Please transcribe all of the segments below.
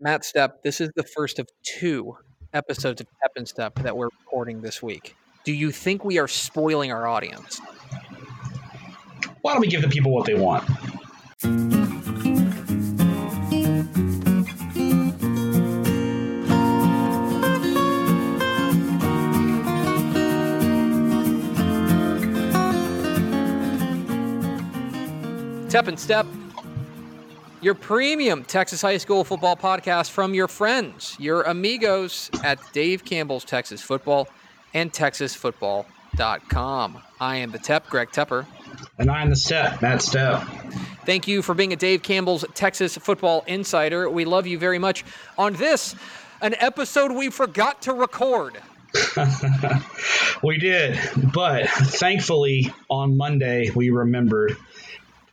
Matt Stepp, this is the first of two episodes of Tep and Stepp that we're recording this week. Do you think we are spoiling our audience? Why don't we give the people what they want? Tep and Stepp, your premium Texas high school football podcast from your friends, your amigos at Dave Campbell's Texas Football and TexasFootball.com. I am the Tep, Greg Tepper. And I'm the Stepp, Matt Stepp. Thank you for being a Dave Campbell's Texas Football Insider. We love you very much. On this, an episode we forgot to record. we did, but thankfully on Monday we remembered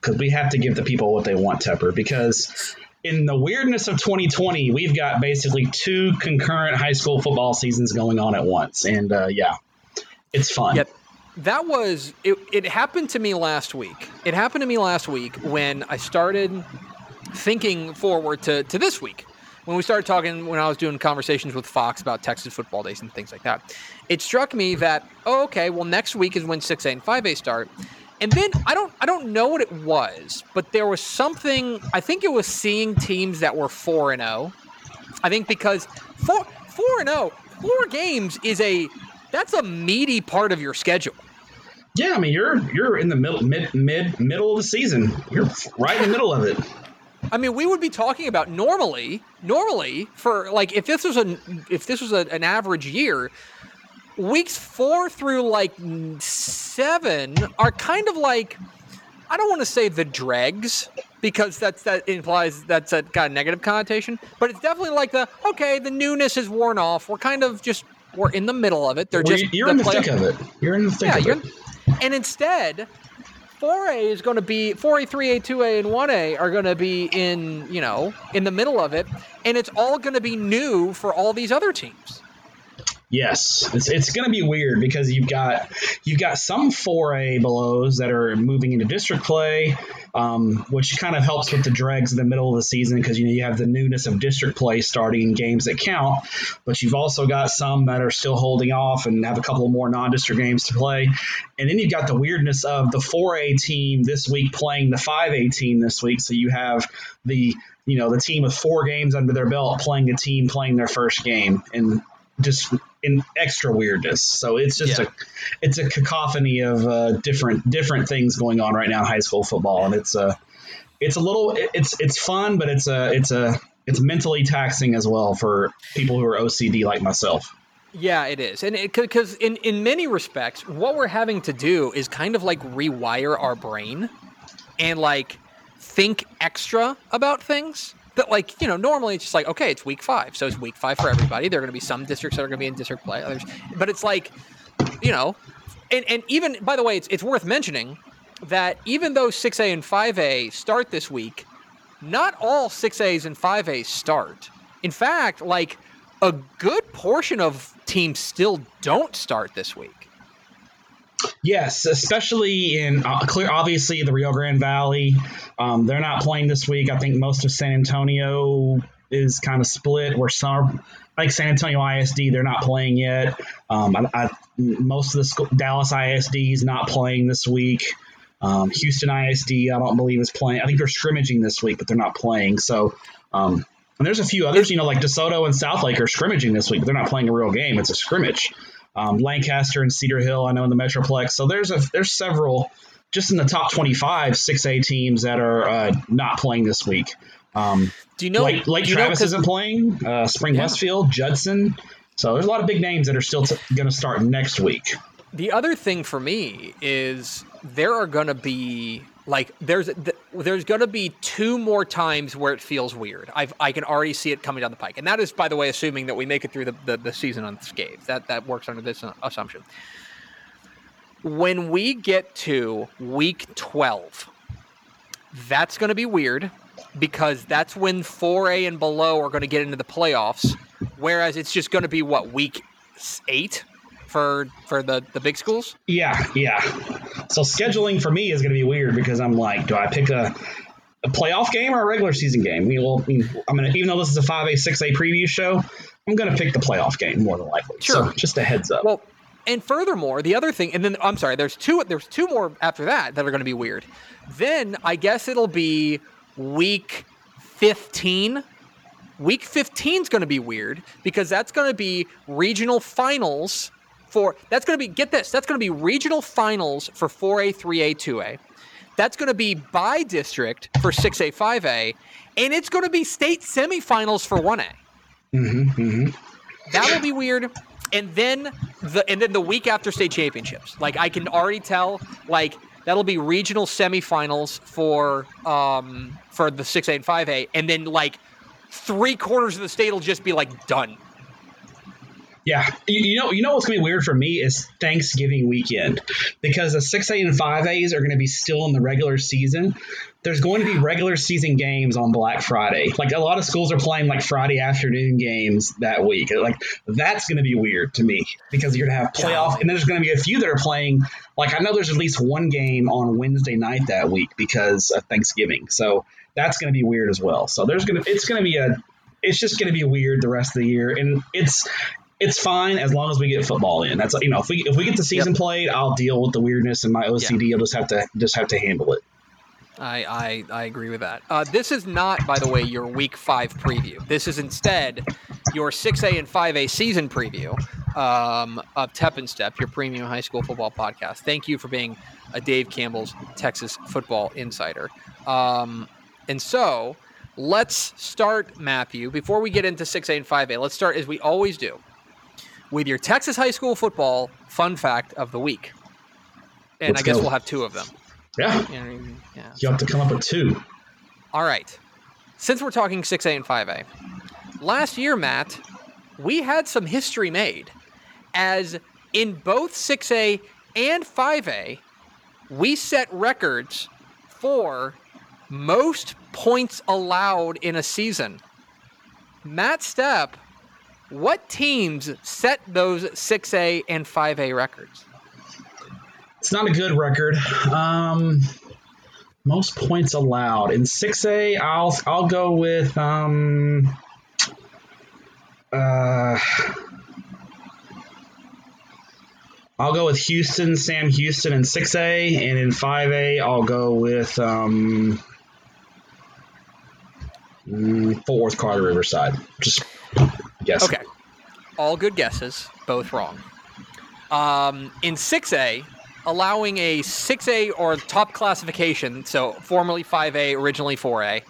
because we have to give the people what they want, Tepper. Because in the weirdness of 2020, we've got basically two concurrent high school football seasons going on at once, and uh, yeah, it's fun. Yep. That was it. It happened to me last week. It happened to me last week when I started thinking forward to, to this week when we started talking when I was doing conversations with Fox about Texas football days and things like that, it struck me that oh, okay, well next week is when six A and five A start, and then I don't I don't know what it was, but there was something I think it was seeing teams that were 4 and 0. I think because 4 4 and 0, 4 games is a that's a meaty part of your schedule. Yeah, I mean you're you're in the middle mid mid middle of the season. You're right in the middle of it. I mean, we would be talking about normally, normally for like if this was a if this was a, an average year, weeks four through like seven are kind of like I don't want to say the dregs because that's that implies that's a kind of negative connotation, but it's definitely like the okay, the newness is worn off. We're kind of just we're in the middle of it. They're well, just you're in the thick of it. You're in the thick yeah, of it. And instead, 4A is going to be 4A, 3A, 2A, and 1A are going to be in, you know, in the middle of it. And it's all going to be new for all these other teams. Yes, it's, it's going to be weird because you've got you've got some 4A belows that are moving into district play, um, which kind of helps with the dregs in the middle of the season because you know you have the newness of district play starting in games that count, but you've also got some that are still holding off and have a couple more non-district games to play, and then you've got the weirdness of the 4A team this week playing the 5A team this week, so you have the you know the team with four games under their belt playing a team playing their first game and just in extra weirdness. So it's just yeah. a it's a cacophony of uh, different different things going on right now in high school football, and it's a it's a little it's it's fun, but it's a it's a it's mentally taxing as well for people who are OCD like myself. Yeah, it is, and because in in many respects, what we're having to do is kind of like rewire our brain and like think extra about things that like you know normally it's just like okay it's week five so it's week five for everybody. There are going to be some districts that are going to be in district play others but it's like you know and, and even by the way it's, it's worth mentioning that even though 6a and 5a start this week not all 6a's and 5a's start. In fact like a good portion of teams still don't start this week Yes, especially in uh, clear, obviously the Rio Grande Valley. Um, they're not playing this week. I think most of San Antonio is kind of split. Where some, like San Antonio ISD, they're not playing yet. Um, I, I, most of the school, Dallas ISD is not playing this week. Um, Houston ISD, I don't believe is playing. I think they're scrimmaging this week, but they're not playing. So, um, and there's a few others, you know, like DeSoto and Southlake are scrimmaging this week, but they're not playing a real game. It's a scrimmage um, Lancaster and Cedar Hill. I know in the Metroplex. So there's a there's several just in the top 25 6A teams that are uh, not playing this week. Um, do you know? Lake, Lake Travis know, isn't playing. Uh, Spring yeah. Westfield, Judson. So there's a lot of big names that are still t- going to start next week. The other thing for me is there are going to be like there's there's going to be two more times where it feels weird. I've I can already see it coming down the pike, and that is, by the way, assuming that we make it through the, the, the season unscathed. That that works under this assumption. When we get to week twelve, that's going to be weird because that's when 4A and below are going to get into the playoffs, whereas it's just going to be what week eight for for the the big schools? Yeah, yeah. So scheduling for me is going to be weird because I'm like, do I pick a a playoff game or a regular season game? I mean, well, I mean, I'm gonna even though this is a five A six A preview show, I'm gonna pick the playoff game more than likely. Sure. So just a heads up. Well, and furthermore, the other thing, and then I'm sorry, there's two. There's two more after that that are going to be weird. Then I guess it'll be week 15. Week 15 is going to be weird because that's going to be regional finals for. That's going to be get this. That's going to be regional finals for 4A, 3A, 2A. That's going to be by district for 6A, 5A, and it's going to be state semifinals for 1A. hmm hmm That'll be weird. And then the and then the week after state championships. Like I can already tell like that'll be regional semifinals for um for the 6A and 5A and then like three quarters of the state will just be like done. Yeah, you, you know, you know what's gonna be weird for me is Thanksgiving weekend because the six A and five A's are gonna be still in the regular season. There's going to be regular season games on Black Friday. Like a lot of schools are playing like Friday afternoon games that week. Like that's gonna be weird to me because you're gonna have playoff, and there's gonna be a few that are playing. Like I know there's at least one game on Wednesday night that week because of Thanksgiving. So that's gonna be weird as well. So there's gonna it's gonna be a it's just going to be weird the rest of the year, and it's it's fine as long as we get football in. That's you know if we if we get the season played, I'll deal with the weirdness and my OCD. I'll just have to just have to handle it. I, I, I agree with that. Uh, this is not, by the way, your week five preview. This is instead your 6A and 5A season preview um, of Tep and Stepp, your premium high school football podcast. Thank you for being a Dave Campbell's Texas football insider. Um, and so let's start, Matthew, before we get into 6A and 5A, let's start as we always do with your Texas high school football fun fact of the week. And Let's I guess go. we'll have two of them. Yeah, Yeah, yeah. you have to come up with two. All right. Since we're talking 6A and 5A, last year, Matt, we had some history made as in both 6A and 5A, we set records for most points allowed in a season. Matt Stepp, what teams set those 6A and 5A records? It's not a good record. Um, most points allowed in six A. I'll I'll go with um. Uh, I'll go with Houston, Sam Houston in 6A, and in 5A, I'll go with um, mm, Fort Worth, Carter, Riverside. Just guess. Okay. All good guesses, both wrong. Um, in 6A, allowing a 6A or top classification, so formerly 5A, originally 4A,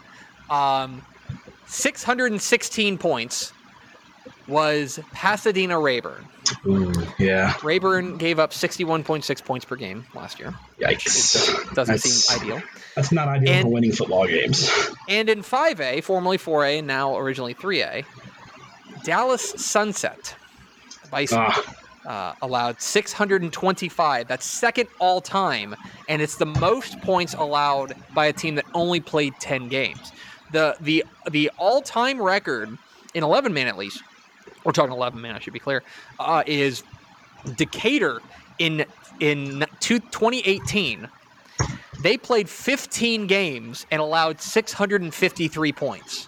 um, 616 points was Pasadena Rayburn. Ooh, yeah. Rayburn gave up 61.6 points per game last year. Yikes. It doesn't That's- seem ideal. That's not ideal And- for winning football games. And in 5A, formerly 4A, and now originally 3A, Dallas Sunset Bison Ah, uh, allowed 625. That's second all time, and it's the most points allowed by a team that only played 10 games. The the the all time record in 11 man at least. We're talking 11 man. I should be clear. Uh, is Decatur in in two, 2018. They played 15 games and allowed 653 points.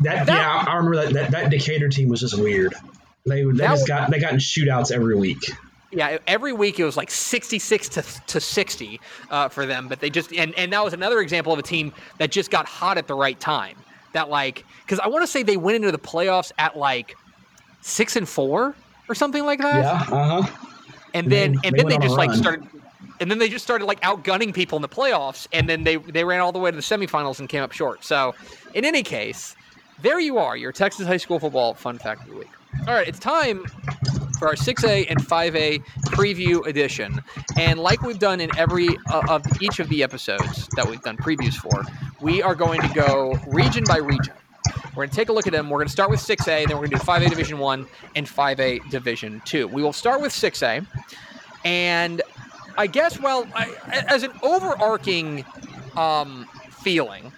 That, That- yeah, I remember that, that. That Decatur team was just weird. They, they That just got they got in shootouts every week. Yeah, every week it was like 66 to, to 60 uh, for them, but they just and and that was another example of a team that just got hot at the right time. That like because I want to say they went into the playoffs at like six and four or something like that, Yeah, uh huh. and then They- and then they just like run. started. And then they just started like outgunning people in the playoffs, and then they they ran all the way to the semifinals and came up short. So, in any case, there you are, your Texas high school football fun fact of the week. All right, it's time for our 6A and 5A preview edition. And like we've done in every uh, of each of the episodes that we've done previews for, we are going to go region by region. We're going to take a look at them. We're going to start with 6A, then we're going to do 5A Division 1 and 5A Division 2. We will start with 6A. And I guess, well, I, as an overarching um, feeling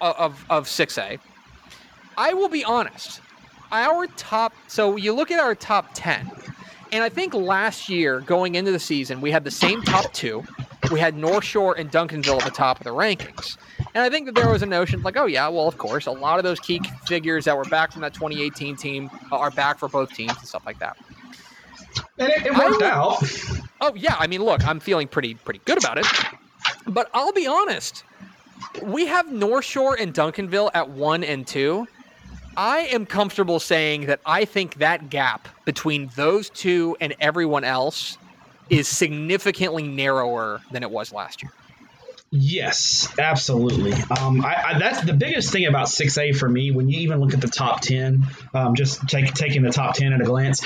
of, of, of 6A, I will be honest. Our top, so you look at our top 10, and I think last year going into the season, we had the same top two. We had North Shore and Duncanville at the top of the rankings. And I think that there was a notion like, oh yeah, well of course, a lot of those key figures that were back from that 2018 team are back for both teams and stuff like that. And it, it worked I, out. Oh yeah, I mean, look, I'm feeling pretty pretty good about it. But I'll be honest, we have North Shore and Duncanville at one and two. I am comfortable saying that I think that gap between those two and everyone else is significantly narrower than it was last year. Yes, absolutely. Um, I, I, that's the biggest thing about 6A for me. When you even look at the top 10, um, just take, taking the top 10 at a glance,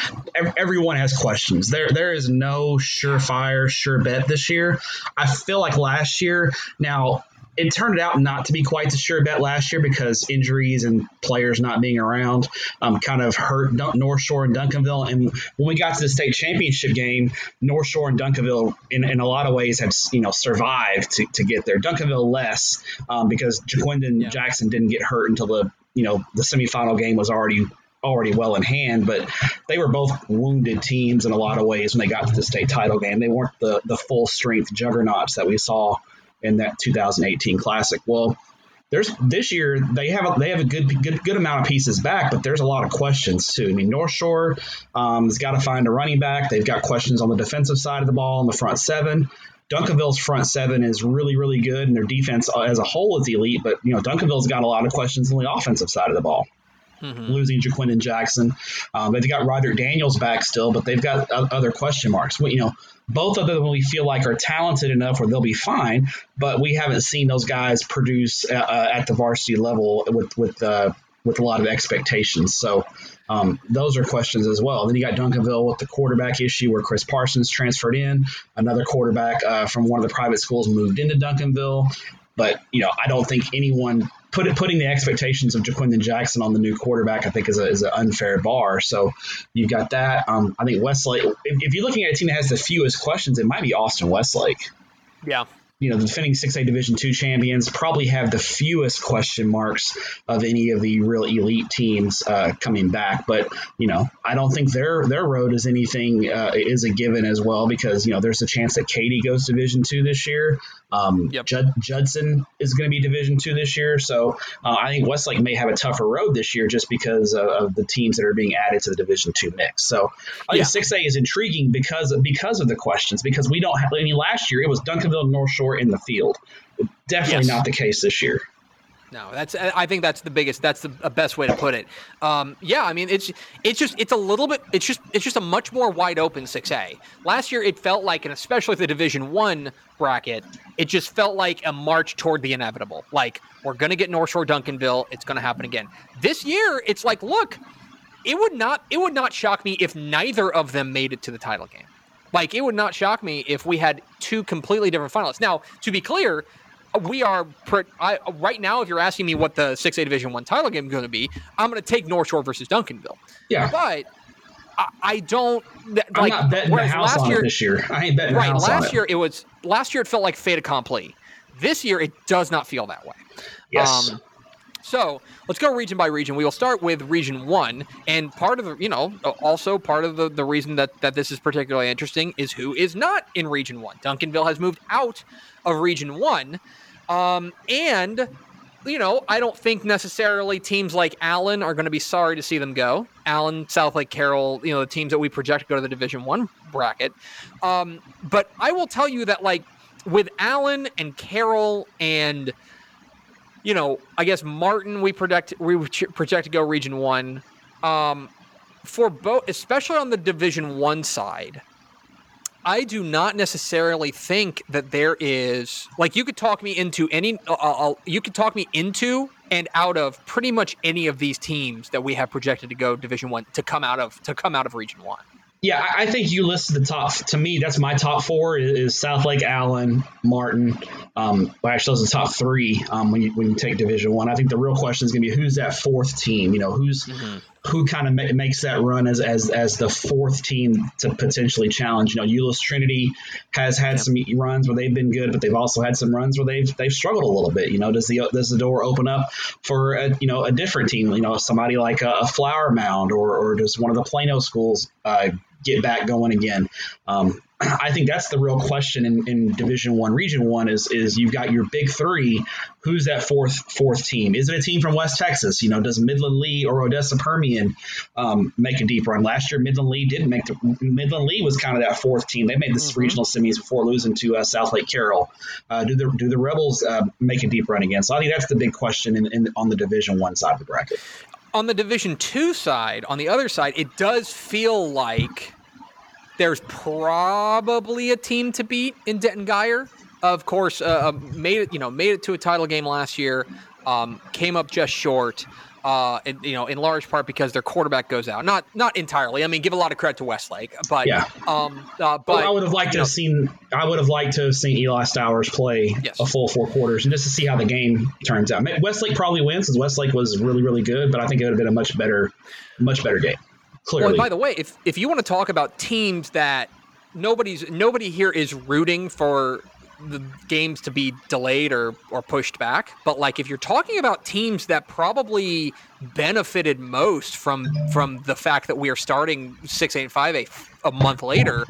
everyone has questions. There, there is no surefire, sure bet this year. I feel like last year. Now, it turned out not to be quite the sure bet last year because injuries and players not being around um, kind of hurt North Shore and Duncanville. And when we got to the state championship game, North Shore and Duncanville, in, in a lot of ways, had you know survived to, to get there. Duncanville less um, because Ja'Quinden yeah. Jackson didn't get hurt until the you know the semifinal game was already already well in hand, but they were both wounded teams in a lot of ways when they got to the state title game. They weren't the the full strength juggernauts that we saw in that 2018 Classic. Well, there's this year they have a, they have a good good good amount of pieces back, but there's a lot of questions too. I mean, North Shore um, has got to find a running back. They've got questions on the defensive side of the ball in the front seven. Duncanville's front seven is really really good, and their defense as a whole is elite. But you know, Duncanville's got a lot of questions on the offensive side of the ball. Mm-hmm. losing Ja'Quinden Jackson. Um, they've got Roderick Daniels back still, but they've got other question marks. You know, both of them we feel like are talented enough where they'll be fine, but we haven't seen those guys produce uh, uh, at the varsity level with with uh, with a lot of expectations. So um, those are questions as well. Then you got Duncanville with the quarterback issue where Chris Parsons transferred in, another quarterback uh, from one of the private schools moved into Duncanville. But you know, I don't think anyone put putting the expectations of Ja'Quinden Jackson on the new quarterback, I think, is, a, is an unfair bar. So you've got that. Um, I think Westlake. If, if, you're looking at a team that has the fewest questions, it might be Austin Westlake. Yeah, you know, the defending 6A Division two champions probably have the fewest question marks of any of the real elite teams uh, coming back. But you know, I don't think their their road is anything uh, is a given as well because you know there's a chance that Katy goes Division two this year. Um, yep. Jud- Judson is going to be Division two this year, so uh, I think Westlake may have a tougher road this year just because of, of the teams that are being added to the Division two mix. So I think six A is intriguing because because of the questions because we don't have. I mean, last year it was Duncanville, North Shore in the field. Definitely yes. not the case this year. No, that's. I think that's the biggest. That's the best way to put it. Um, yeah, I mean, it's it's just it's a little bit. It's just it's just a much more wide open six A. Last year, it felt like, and especially the Division One bracket, it just felt like a march toward the inevitable. Like we're gonna get North Shore Duncanville. It's gonna happen again. This year, it's like, look, it would not it would not shock me if neither of them made it to the title game. Like it would not shock me if we had two completely different finalists. Now, to be clear, we are I, right now. If you're asking me what the six A Division One title game is going to be, I'm going to take North Shore versus Duncanville. Yeah, but I, I don't. Like, I'm not betting the house on year, it this year. I ain't betting right. The house last on year it. it was last year it felt like fait accompli. This year it does not feel that way. Yes. Um, so let's go region by region. We will start with region one, and part of the, you know, also part of the, the reason that that this is particularly interesting is who is not in region one. Duncanville has moved out of region one, um, and you know, I don't think necessarily teams like Allen are going to be sorry to see them go. Allen, Southlake, Carroll, you know, the teams that we project go to the Division One bracket. Um, but I will tell you that, like, with Allen and Carroll and you know, I guess Martin we project we project to go Region One. Um, for both, especially on the Division One side, I do not necessarily think that there is like you could talk me into any. Uh, uh, uh, you could talk me into and out of pretty much any of these teams that we have projected to go Division One to come out of to come out of Region One. Yeah, I think you listed the top. To me, that's my top four: is, Southlake, Allen, Martin. Um, well, actually, those are the top three um, when you when you take Division One. I. I think the real question is going to be who's that fourth team. You know, who's mm-hmm. Who kind of ma- makes that run as, as as the fourth team to potentially challenge. You know, Euless Trinity has had yep. some runs where they've been good, but they've also had some runs where they've they've struggled a little bit. You know, does the does the door open up for a, you know a different team? You know, somebody like a, a Flower Mound or or does one of the Plano schools uh, get back going again. Um, I think that's the real question in, in Division One, Region One is is you've got your big three. Who's that fourth fourth team? Is it a team from West Texas? You know, does Midland Lee or Odessa Permian um, make a deep run? Last year, Midland Lee didn't make the Midland Lee was kind of that fourth team. They made the mm-hmm. regional semis before losing to uh, Southlake Carroll. Uh, do the do the Rebels uh, make a deep run again? So I think that's the big question in, in, on the Division One side of the bracket. On the Division Two side, on the other side, it does feel like there's probably a team to beat in Denton Guyer. Of course, uh, uh, made it you know made it to a title game last year. Um, came up just short. Uh, in, you know, in large part because their quarterback goes out. Not not entirely. I mean, give a lot of credit to Westlake, but yeah. Um, uh, but well, I would have liked to know, have seen. I would have liked to have seen Eli Stowers play yes. a full four quarters and just to see how the game turns out. Westlake probably wins because Westlake was really really good, but I think it would have been a much better, much better game. Clearly. Well, by the way, if if you want to talk about teams that nobody's nobody here is rooting for the games to be delayed or or pushed back, but like if you're talking about teams that probably benefited most from from the fact that we are starting six eight five eight a month later,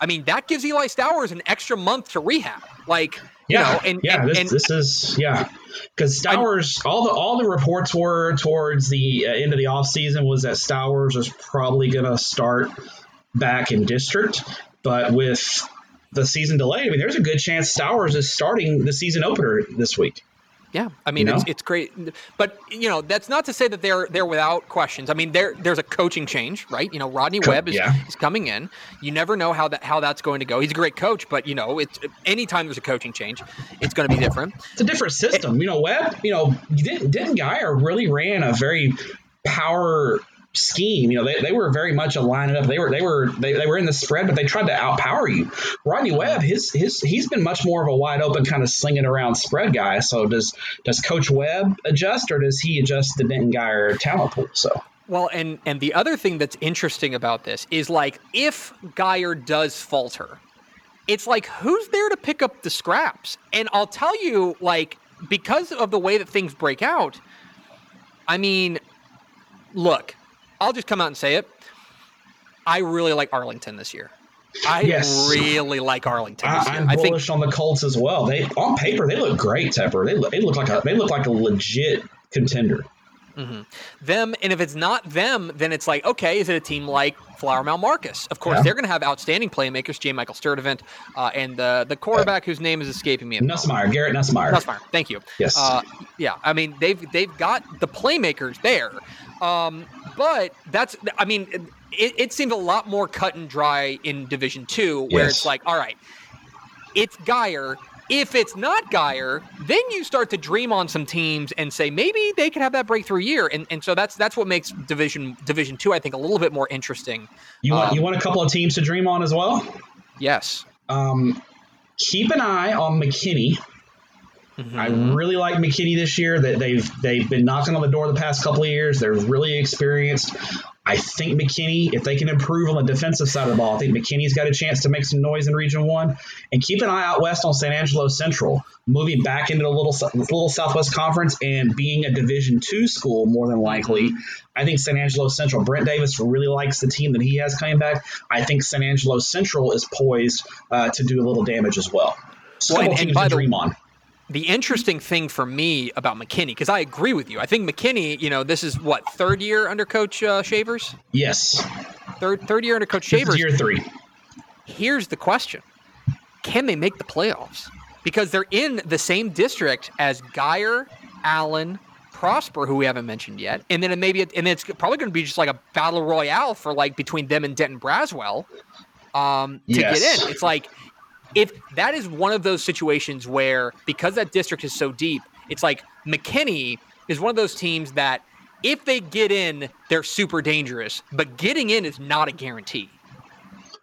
I mean that gives Eli Stowers an extra month to rehab. Like yeah, you know, and yeah, and, this, and, this is yeah because Stowers, all the all the reports were towards the uh, end of the off season was that Stowers was probably going to start back in district, but with the season delayed, I mean, there's a good chance Stowers is starting the season opener this week. Yeah, I mean you know? it's, it's great, but you know that's not to say that they're they're without questions. I mean there there's a coaching change, right? You know Rodney Webb is, yeah. is coming in. You never know how that how that's going to go. He's a great coach, but you know it's anytime there's a coaching change, it's going to be different. It's a different system. It, you know Webb, you know didn't didn't Guyer really ran a very power scheme. You know, they, they were very much a line up. They were they were they, they were in the spread, but they tried to outpower you. Rodney Webb, his his he's been much more of a wide open kind of slinging around spread guy. So does does Coach Webb adjust, or does he adjust the Denton Guyer talent pool? So. Well, and and the other thing that's interesting about this is like if Guyer does falter, it's like who's there to pick up the scraps? And I'll tell you, like because of the way that things break out, I mean, look, I'll just come out and say it. I really like Arlington this year. I yes. really like Arlington. This I, am bullish think, on the Colts as well. They on paper they look great, Tepper. They look, they look like a they look like a legit contender. Mm-hmm. Them, and if it's not them, then it's like, okay, is it a team like Flower Mound Marcus? Of course, yeah. they're going to have outstanding playmakers, J. Michael Sturdivant, uh, and the the quarterback whose name is escaping me. Nussmeier, Garrett Nussmeier. Nussmeier, thank you. Yes. Uh, yeah, I mean they've they've got the playmakers there. Um, but that's, I mean, it, it seemed a lot more cut and dry in Division Two, where yes. it's like, all right, it's Guyer. If it's not Guyer, then you start to dream on some teams and say maybe they could have that breakthrough year, and and so that's that's what makes Division Division Two, I think, a little bit more interesting. You want um, you want a couple of teams to dream on as well? Yes. Um, keep an eye on McKinney Mm-hmm. I really like McKinney this year. That they've they've been knocking on the door the past couple of years. They're really experienced. I think McKinney, if they can improve on the defensive side of the ball, I think McKinney's got a chance to make some noise in Region One. And keep an eye out west on San Angelo Central, moving back into the little little Southwest Conference and being a Division Two school more than likely. I think San Angelo Central. Brent Davis really likes the team that he has coming back. I think San Angelo Central is poised uh, to do a little damage as well. So and, and by the, dream on the interesting thing for me about McKinney, because I agree with you. I think McKinney, you know, this is what third year under Coach uh, Shavers. Yes. Third third year under Coach Shavers. year three. Here's the question: Can they make the playoffs? Because they're in the same district as Guyer, Allen, Prosper, who we haven't mentioned yet, and then it maybe and it's probably going to be just like a battle royale for like between them and Denton Braswell um, to yes. get in. It's like if that is one of those situations where because that district is so deep, it's like McKinney is one of those teams that if they get in, they're super dangerous, but getting in is not a guarantee.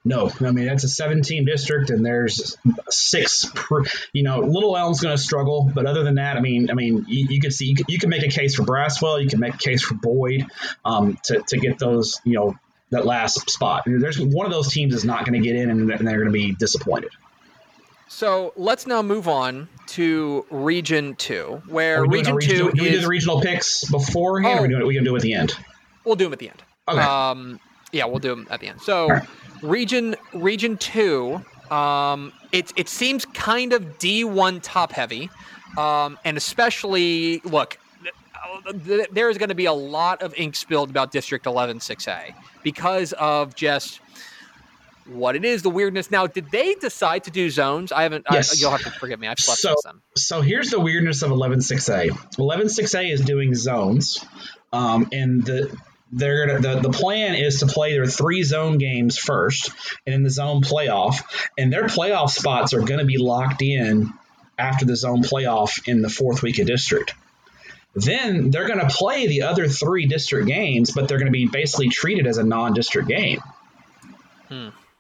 No, I mean that's a 17 district, and there's six. Per, you know, Little Elm's going to struggle, but other than that, I mean, I mean, you, you can see you can, you can make a case for Braswell, you can make a case for Boyd um, to to get those, you know, that last spot. There's one of those teams is not going to get in, and they're going to be disappointed. So let's now move on to Region Two, where Region Two is. we do the regional picks beforehand, oh, or we, do we can do it at the end? We'll do them at the end. Okay. Um, Yeah, we'll do them at the end. So, region region two, um, it it seems kind of D one top heavy, um, and especially look. There's going to be a lot of ink spilled about District 11 6A because of just what it is, the weirdness. Now, did they decide to do zones? I haven't. Yes. I, you'll have to forgive me. I've slept So-. So here's the weirdness of 11.6a. 11.6a is doing zones, um, and the they're gonna the, the plan is to play their three zone games first, and in the zone playoff, and their playoff spots are going to be locked in after the zone playoff in the fourth week of district. Then they're going to play the other three district games, but they're going to be basically treated as a non-district game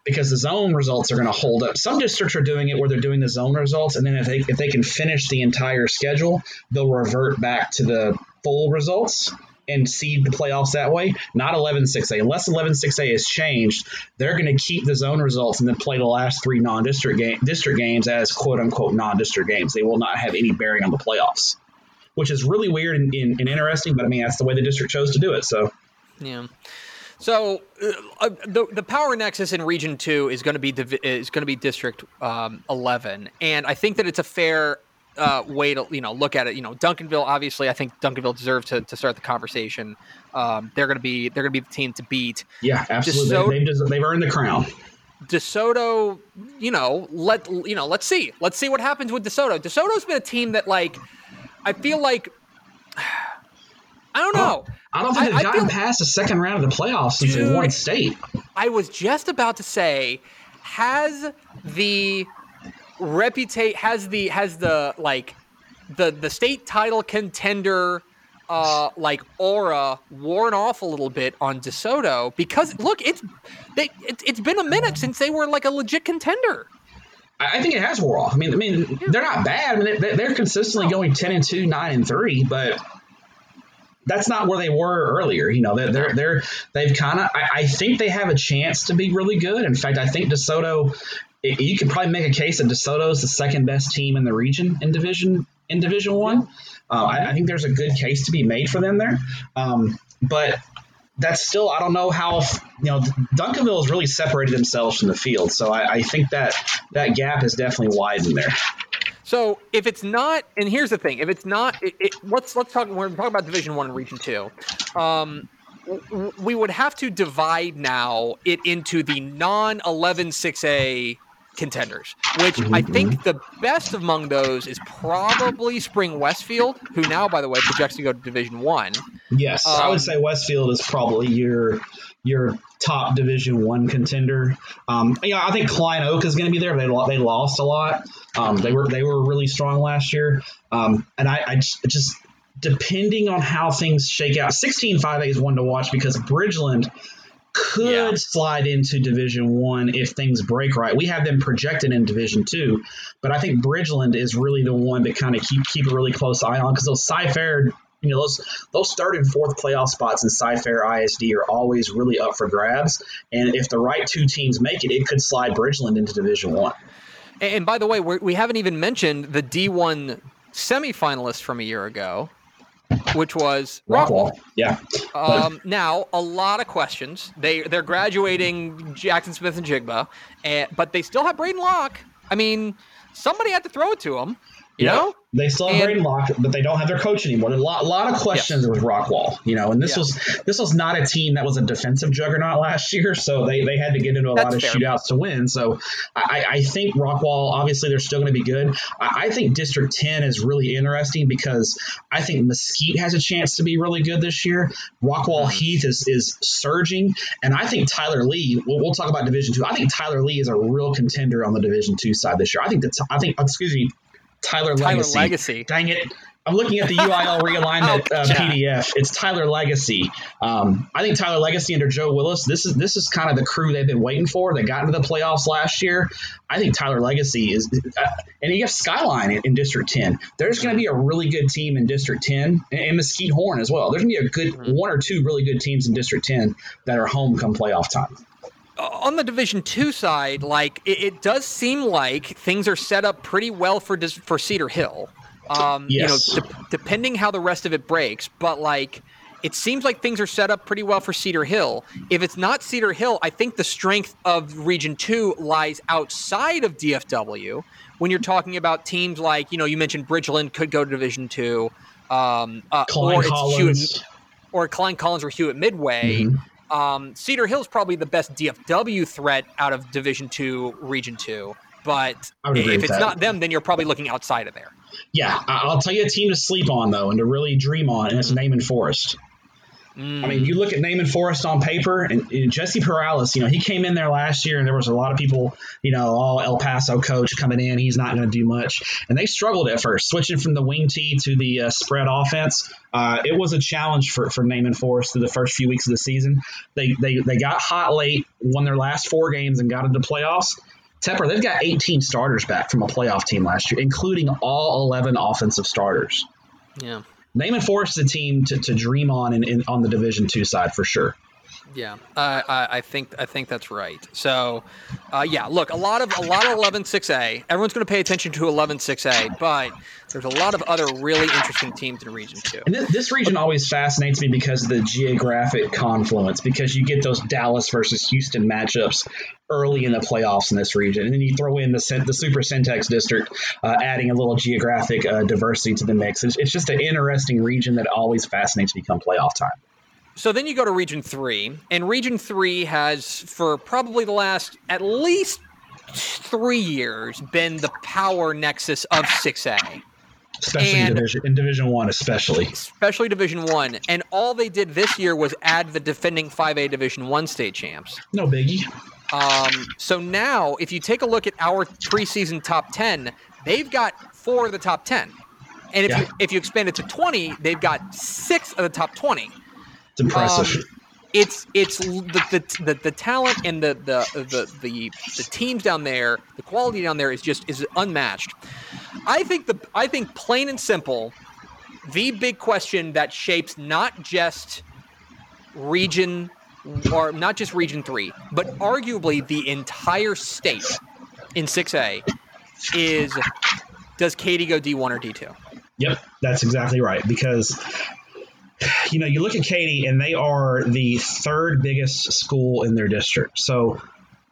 because the zone results are going to hold up. Some districts are doing it where they're doing the zone results, and then if they if they can finish the entire schedule, they'll revert back to the full results and seed the playoffs that way. Not 11-6A. Unless 11-6A is changed, they're going to keep the zone results and then play the last three non-district game, district games as quote unquote non-district games. They will not have any bearing on the playoffs, which is really weird and, and, and interesting. But I mean, that's the way the district chose to do it. So. Yeah. So uh, uh, the the power nexus in Region Two is going to be divi- is going to be District um, Eleven, and I think that it's a fair uh, way to you know look at it. You know, Duncanville obviously, I think Duncanville deserves to, to start the conversation. Um, they're going to be they're going to be the team to beat. Yeah, absolutely. DeSoto- they, have just, they've earned the crown. DeSoto, you know, let you know, let's see, let's see what happens with DeSoto. DeSoto's been a team that like, I feel like, I don't know. I don't think they've I gotten feel- past the second round of the playoffs since they won state. I was just about to say, has the reputation has the has the like the the state title contender uh like aura worn off a little bit on DeSoto because look it's they it, it's been a minute since they were like a legit contender. I I think it has wore off. I mean, I mean, they're not bad. I mean, they're consistently going ten and two, nine and three, but that's not where they were earlier. You know, they're they're, they're they've kind of. I, I think they have a chance to be really good. In fact, I think DeSoto. it- You could probably make a case that DeSoto is the second best team in the region in division in Division One. Uh, I, I think there's a good case to be made for them there, um, but that's still I don't know how you know Duncanville has really separated themselves from the field, so I, I think that that gap is definitely widened there. So if it's not, and here's the thing: if it's not, it, it, let's let's talk. We're talking about Division One and Region Two. Um, w- we would have to divide now it into the non-11 6A contenders, which I think the best among those is probably Spring Westfield, who now, by the way, projects to go to Division One. Yes, I Um, would say Westfield is probably your your top Division One contender. Um, yeah, I think Klein Oak is going to be there. They they lost a lot. Um, they were they were really strong last year, um, and I, I just, just depending on how things shake out, 16-5A is one to watch because Bridgeland could Yeah. slide into Division One if things break right. We have them projected in Division Two, but I think Bridgeland is really the one to kind of keep keep a really close eye on because those Cy-Fair, you know, those those third and fourth playoff spots in Cy-Fair ISD are always really up for grabs. And if the right two teams make it, it could slide Bridgeland into Division One. And, by the way, we're, we haven't even mentioned the D1 semifinalist from a year ago, which was Rockwall. Rockwall, yeah, Um, now, a lot of questions. They they're graduating Jaxon Smith-Njigba, and, but they still have Braden Locke. I mean, somebody had to throw it to him. You Yeah. know, They still have And- Braden Locke, but they don't have their coach anymore. A lot, a lot of questions with Rockwall, you know, and this Yeah. was this was not a team that was a defensive juggernaut last year, so they, they had to get into a lot of fair. shootouts to win. So I, I think Rockwall, obviously, they're still going to be good. I, I think District 10 is really interesting because I think Mesquite has a chance to be really good this year. Rockwall Mm-hmm. Heath is is surging, and I think Tyler Lee. We'll, we'll talk about Division Two. I think Tyler Lee is a real contender on the Division Two side this year. I think that I think excuse me. Tyler, Tyler Legacy. Legacy. Dang it. I'm looking at the UIL realignment Oh, uh, PDF. It's Tyler Legacy. Um, I think Tyler Legacy under Joe Willis. This is this is kind of the crew they've been waiting for. They got into the playoffs last year. I think Tyler Legacy is, uh, and you have Skyline in, in District 10. There's going to be a really good team in District 10 and, and Mesquite Horn as well. There's going to be a good Mm-hmm. one or two really good teams in District 10 that are home come playoff time. On the Division Two side, like it, it does seem like things are set up pretty well for for Cedar Hill. Um, Yes. You know, de- depending how the rest of it breaks, but like it seems like things are set up pretty well for Cedar Hill. If it's not Cedar Hill, I think the strength of Region 2 lies outside of DFW when you're talking about teams like, you know, you mentioned Bridgeland could go to Division 2. Um, uh, or it's Hewitt, or Klein Collins or Hewitt Midway. Mm-hmm. Um, Cedar Hill is probably the best DFW threat out of Division 2, Region 2. But if it's not them, then you're probably looking outside of there. Yeah, I'll tell you a team to sleep on though, and to really dream on, and it's Naaman Forest. Mm. I mean, you look at Naaman Forest on paper, and, and, Jesse Perales, you know, he came in there last year, and there was a lot of people, you know, all El Paso coach coming in. He's not going to do much, and they struggled at first, switching from the wing tee to the uh, spread offense. Uh, it was a challenge for for Naaman Forest through the first few weeks of the season. They they they got hot late, won their last four games, and got into playoffs. Tepper, they've got 18 starters back from a playoff team last year, including all 11 offensive starters. Yeah. Naaman Forest is a team to, to dream on in, in, on the Division two side for sure. Yeah, I, think I think that's right. So, uh, yeah, look, a lot of a lot of 11-6A. Everyone's going to pay attention to 11-6A, but there's a lot of other really interesting teams in Region Two. And this, this region always fascinates me because of the geographic confluence. Because you get those Dallas versus Houston matchups early in the playoffs in this region, and then you throw in the the Super Centex district, uh, adding a little geographic uh, diversity to the mix. It's, it's just an interesting region that always fascinates me come playoff time. So then you go to Region 3, and Region 3 has, for probably the last at least three years, been the power nexus of 6A. Especially and, in, division, in Division 1, especially. Especially Division 1. And all they did this year was add the defending 5A Division 1 state champs. No biggie. Um, so now, if you take a look at our preseason top 10, they've got four of the top 10. And if, yeah. you, if you expand it to 20, they've got six of the top 20. It's impressive. Um, it's it's the, the the, the talent and the, the the the the teams down there, the quality down there is just is unmatched. I think the I think plain and simple, the big question that shapes not just region or not just region 3, but arguably the entire state in 6A is does Katy go D1 or D2? Yep, that's exactly right because you know, you look at Katy, and they are the third biggest school in their district. So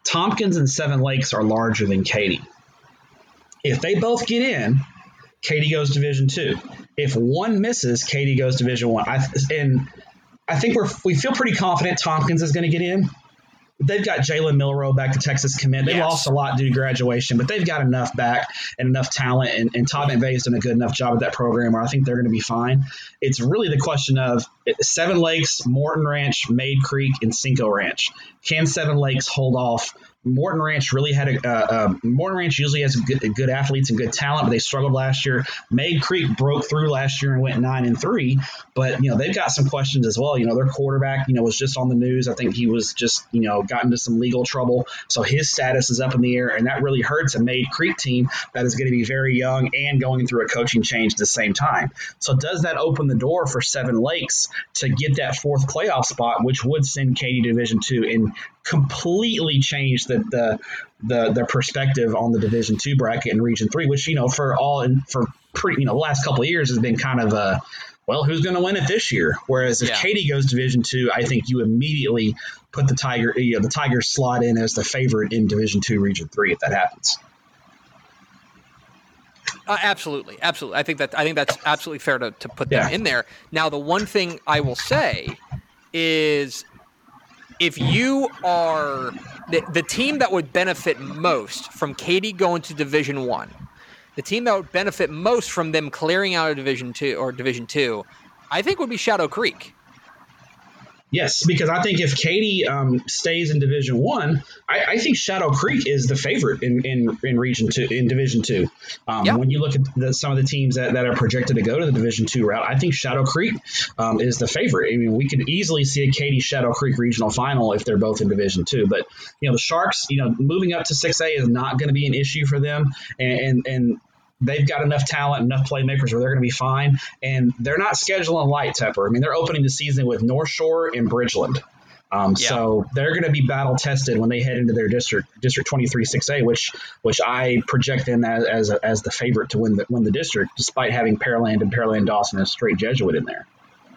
Tompkins and Seven Lakes are larger than Katy. If they both get in, Katy goes Division Two. If one misses, Katy goes Division One. I, and I think we're we feel pretty confident Tompkins is going to get in they've got Jalen Milroe back to Texas commit. They yes. lost a lot due to graduation, but they've got enough back and enough talent. And, and Todd McVay's done a good enough job at that program where I think they're going to be fine. It's really the question of Seven Lakes, Morton Ranch, Mayde Creek, and Cinco Ranch. Can Seven Lakes hold off Morton Ranch really had a uh, uh, Morton Ranch usually has good, good, athletes and good talent, but they struggled last year. Mayde Creek broke through last year and went nine and three, but you know they've got some questions as well. You know their quarterback, you know, was just on the news. I think he was just you know got into some legal trouble, so his status is up in the air, and that really hurts a Mayde Creek team that is going to be very young and going through a coaching change at the same time. So does that open the door for Seven Lakes to get that fourth playoff spot, which would send Katy Division two and completely changed the the the, the perspective on the Division two bracket in Region three, which you know for all and for pretty you know the last couple of years has been kind of a well, who's going to win it this year? Whereas if yeah. Katy goes Division two, I think you immediately put the Tiger, you know, the Tigers slot in as the favorite in Division two, Region three, if that happens. Uh, absolutely, absolutely. I think that I think that's absolutely fair to, to put them in there. Now, the one thing I will say is if you are the, the team that would benefit most from Katy going to Division One, the team that would benefit most from them clearing out of Division Two or Division Two, I think would be Shadow Creek. Yes, because I think if Katy um, stays in Division One, I, I, think Shadow Creek is the favorite in, in, in Region Two in Division Two. Um, yep. When you look at the, some of the teams that, that are projected to go to the Division Two route, I think Shadow Creek um, is the favorite. I mean, we could easily see a Katy Shadow Creek regional final if they're both in Division Two. But you know, the Sharks, you know, moving up to six A is not going to be an issue for them, and, and and they've got enough talent, enough playmakers where they're going to be fine. And they're not scheduling light, Tepper. I mean, they're opening the season with North Shore and Bridgeland. Um, yeah. So they're going to be battle tested when they head into their district, District 23 6A, which which I project them as as, a, as the favorite to win the win the district, despite having Pearland and Pearland Dawson as Strake Jesuit in there.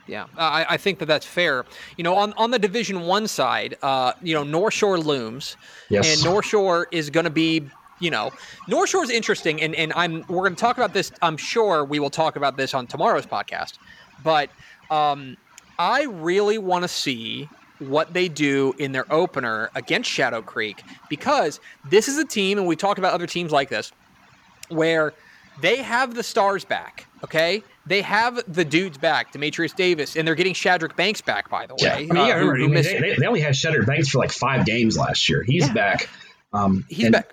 Yeah, I, I, think that that's fair. You know, on, on the Division One side, uh, you know, North Shore looms, yes. and North Shore is going to be, you know, North Shore is interesting, and, and I'm we're going to talk about this. I'm sure we will talk about this on tomorrow's podcast, but um, I really want to see what they do in their opener against Shadow Creek because this is a team, and we talked about other teams like this, where they have the stars back. Okay, they have the dudes back, Demetrius Davis, and they're getting Shadrach Banks back. By the way, yeah. I mean, uh, remember, who, they, they, they, only had Shadrach Banks for like five games last year. He's yeah. back. Um, He's back.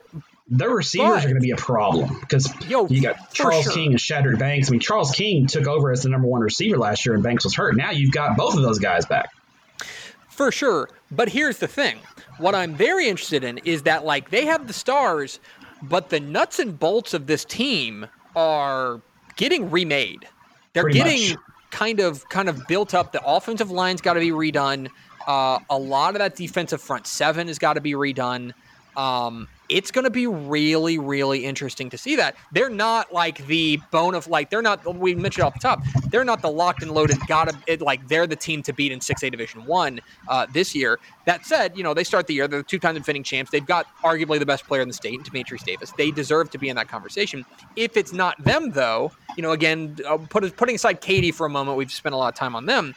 Their receivers but, are going to be a problem because yo, you got Charles sure. King and Shadrach Banks. I mean, Charles King took over as the number one receiver last year, and Banks was hurt. Now you've got both of those guys back. For sure. But here's the thing: what I'm very interested in is that like they have the stars, but the nuts and bolts of this team are getting remade. They're Pretty getting much. kind of kind of built up. The offensive line's got to be redone. Uh, a lot of that defensive front seven has got to be redone. Um, it's going to be really, really interesting to see that. They're not like the bone of like they're not. We mentioned off the top. They're not the locked and loaded. Gotta it, like they're the team to beat in six A Division One uh, this year. That said, you know they start the year. They're the two times defending champs. They've got arguably the best player in the state, Demetrius Davis. They deserve to be in that conversation. If it's not them, though, you know, again, uh, put, putting aside Katy for a moment, we've spent a lot of time on them.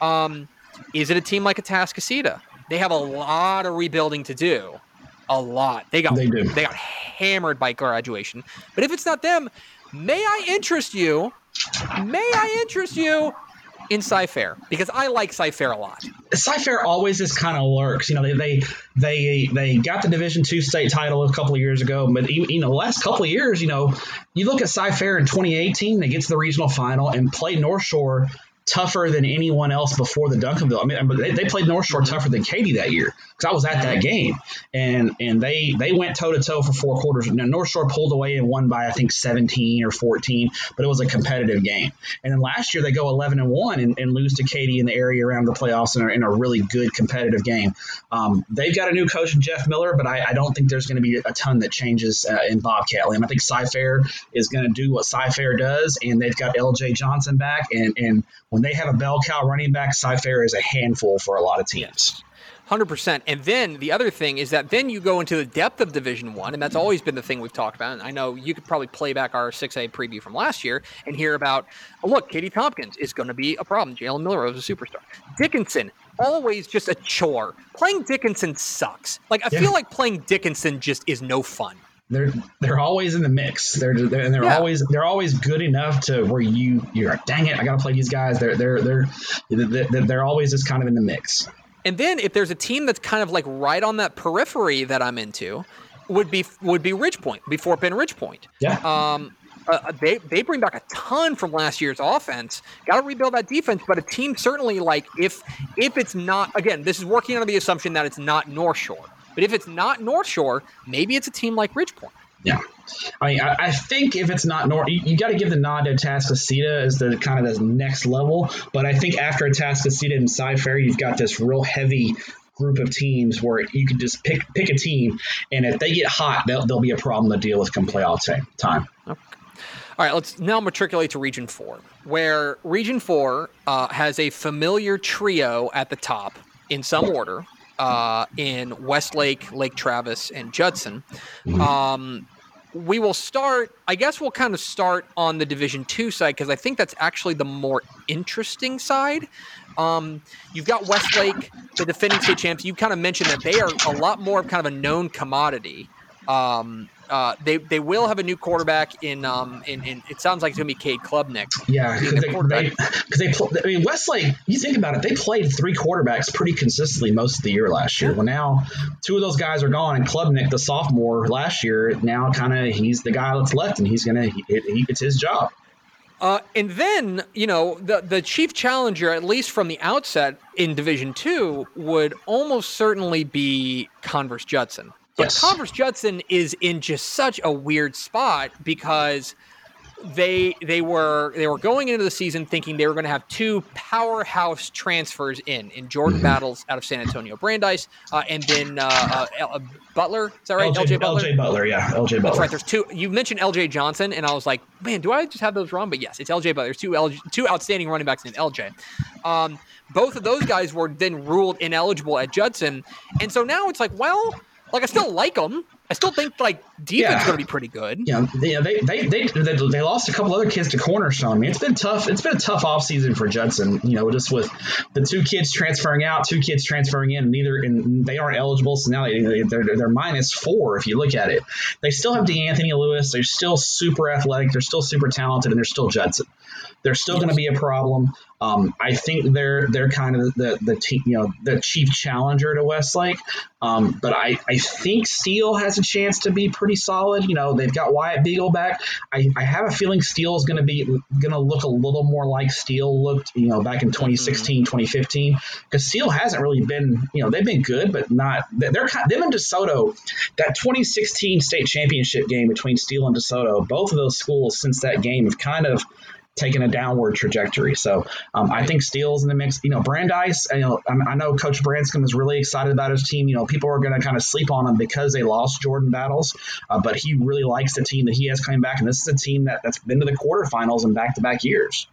Um, is it a team like Atascocita? They have a lot of rebuilding to do a lot. They got they, do. they got hammered by graduation. But if it's not them, may I interest you? May I interest you in Cy-Fair because I like Cy-Fair a lot. Cy-Fair always just kind of lurks. You know, they they they they got the Division two state title a couple of years ago, but you know, the last couple of years, you know, you look at Cy-Fair in 2018, they get to the regional final and play North Shore tougher than anyone else before the Duncanville. I mean, they, they played North Shore tougher than Katy that year because I was at that game, and and they they went toe to toe for four quarters. Now North Shore pulled away and won by I think 17 or 14, but it was a competitive game. And then last year they go 11 and one and, and lose to Katy in the area around the playoffs and are in a really good competitive game. Um, they've got a new coach in Jeff Miller, but I, I don't think there's going to be a ton that changes uh, in Bobcat Land. I think Cy-Fair is going to do what Cy-Fair does, and they've got L.J. Johnson back, and and when they have a bell cow running back, Cy-Fair is a handful for a lot of teams. Hundred percent. And then the other thing is that then you go into the depth of Division One, and that's always been the thing we've talked about. And I know you could probably play back our six A preview from last year and hear about, oh, look, Katy Tompkins is going to be a problem. Jalen Milroe is a superstar. Dickinson always just a chore. Playing Dickinson sucks. Like I yeah. feel like playing Dickinson just is no fun they're they're always in the mix. They're they're, and they're yeah. always they're always good enough to where you you're like, dang it, I gotta play these guys. They're they're they're they're, they're always just kind of in the mix. And then if there's a team that's kind of like right on that periphery that I'm into, would be would be Ridgepoint, be Fort Bend Ridgepoint. Yeah. Um, uh, uh, they they bring back a ton from last year's offense. Got to rebuild that defense, but a team certainly like if if it's not again, this is working under the assumption that it's not North Shore. But if it's not North Shore, maybe it's a team like Ridgepoint. Yeah. I mean, I, I think if it's not North, you, you got to give the nod to Atascocita as the kind of the next level. But I think after Atascocita and Cy-Fair, you've got this real heavy group of teams where you can just pick pick a team, and if they get hot, they'll, they'll be a problem to deal with come playoff time. Okay. All right, let's now matriculate to Region 4, where Region 4 uh, has a familiar trio at the top in some order uh, in Westlake, Lake Travis, and Judson. Mm-hmm. Um, we will start. I guess we'll kind of start on the Division Two side because I think that's actually the more interesting side. Um, you've got Westlake, the defending state champs. You kind of mentioned that they are a lot more of kind of a known commodity. Um, uh, they they will have a new quarterback in um in, in it sounds like it's gonna be Cade Klubnik. Yeah, because they, they, they, I mean Westlake. You think about it, they played three quarterbacks pretty consistently most of the year last year. Well, now two of those guys are gone, and Klubnik, the sophomore last year, now kind of he's the guy that's left, and he's gonna he, he, it's his job. Uh, and then, you know, the the chief challenger, at least from the outset in Division Two, would almost certainly be Converse Judson. But yes. Converse Judson is in just such a weird spot because they they were they were going into the season thinking they were going to have two powerhouse transfers in in Jordan mm-hmm. Battles out of San Antonio Brandeis uh, and then uh, uh, uh Butler. Is that right? LJ, LJ, Butler. LJ Butler, yeah, LJ Butler. That's right. There's two. You mentioned LJ Johnson, and I was like, man, do I just have those wrong? But yes, it's LJ Butler. There's two LJ, two outstanding running backs named LJ. Um, both of those guys were then ruled ineligible at Judson, and so now it's like, well, like I still like them. I still think like defense yeah. going to be pretty good. Yeah, yeah they, they, they, they, they lost a couple other kids to Cornerstone. I mean, it's been tough. It's been a tough offseason for Judson. You know, just with the two kids transferring out, two kids transferring in, neither and they aren't eligible. So now they, they're they're minus four if you look at it. They still have DeAnthony Lewis. They're still super athletic. They're still super talented, and they're still Judson. They're still yes. going to be a problem. Um, I think they're they're kind of the the team, you know the chief challenger to Westlake. Um, but I, I think Steele has a chance to be pretty solid. You know they've got Wyatt Beagle back. I, I have a feeling Steele is going to be going to look a little more like Steele looked you know back in 2016 mm-hmm. 2015 because Steele hasn't really been you know they've been good but not they're kind them and DeSoto that 2016 state championship game between Steele and DeSoto both of those schools since that game have kind of taken a downward trajectory. So um, I think Steele's in the mix. You know, Brandeis. You know, I know Coach Branscombe is really excited about his team. You know, people are going to kind of sleep on him because they lost Jordan Battles, uh, but he really likes the team that he has coming back, and this is a team that, that's been to the quarterfinals in back-to-back years.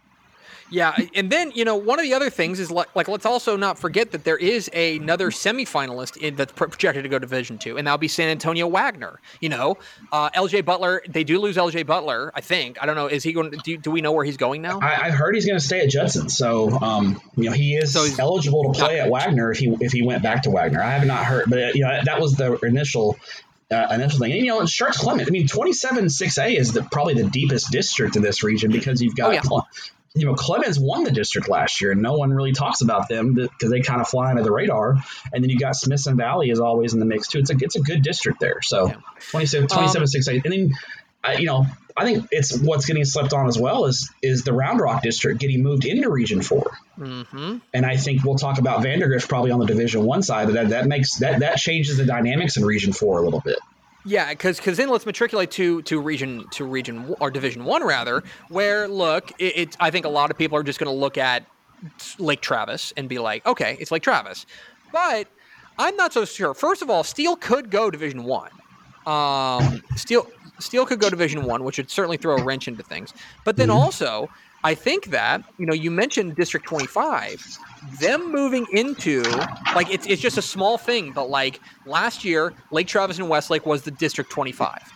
Yeah, and then you know one of the other things is like, like let's also not forget that there is another semifinalist in, that's projected to go to Division Two, and that'll be San Antonio Wagner. You know, uh, L.J. Butler. They do lose L.J. Butler. I think. I don't know. Is he going? Do, do we know where he's going now? I, have heard he's going to stay at Judson. So um, you know he is so eligible to play at Wagner if he if he went back to Wagner. I have not heard, but you know that was the initial uh, initial thing. And, you know, Schertz Clemens. I mean, 27 6A is the, probably the deepest district in this region because you've got oh, yeah you know, Clemens won the district last year, and no one really talks about them because they kind of fly under the radar. And then you got Smithson Valley is always in the mix too. It's a it's a good district there. So yeah. 27, 27 um, 6, 8. And then, uh, you know, I think it's what's getting slept on as well is is the Round Rock district getting moved into Region 4 mm-hmm. And I think we'll talk about Vandegrift probably on the Division One side. That that makes that that changes the dynamics in Region Four a little bit. Yeah, because because then let's matriculate to to region to region or division one rather, where look, it, it I think a lot of people are just going to look at Lake Travis and be like, okay, it's Lake Travis, but I'm not so sure. First of all, Steele could go Division One. Um, Steele Steele could go Division One, which would certainly throw a wrench into things. But then mm-hmm. also, I think that you know you mentioned District 25 them moving into like it's, it's just a small thing but like last year lake travis and westlake was the district 25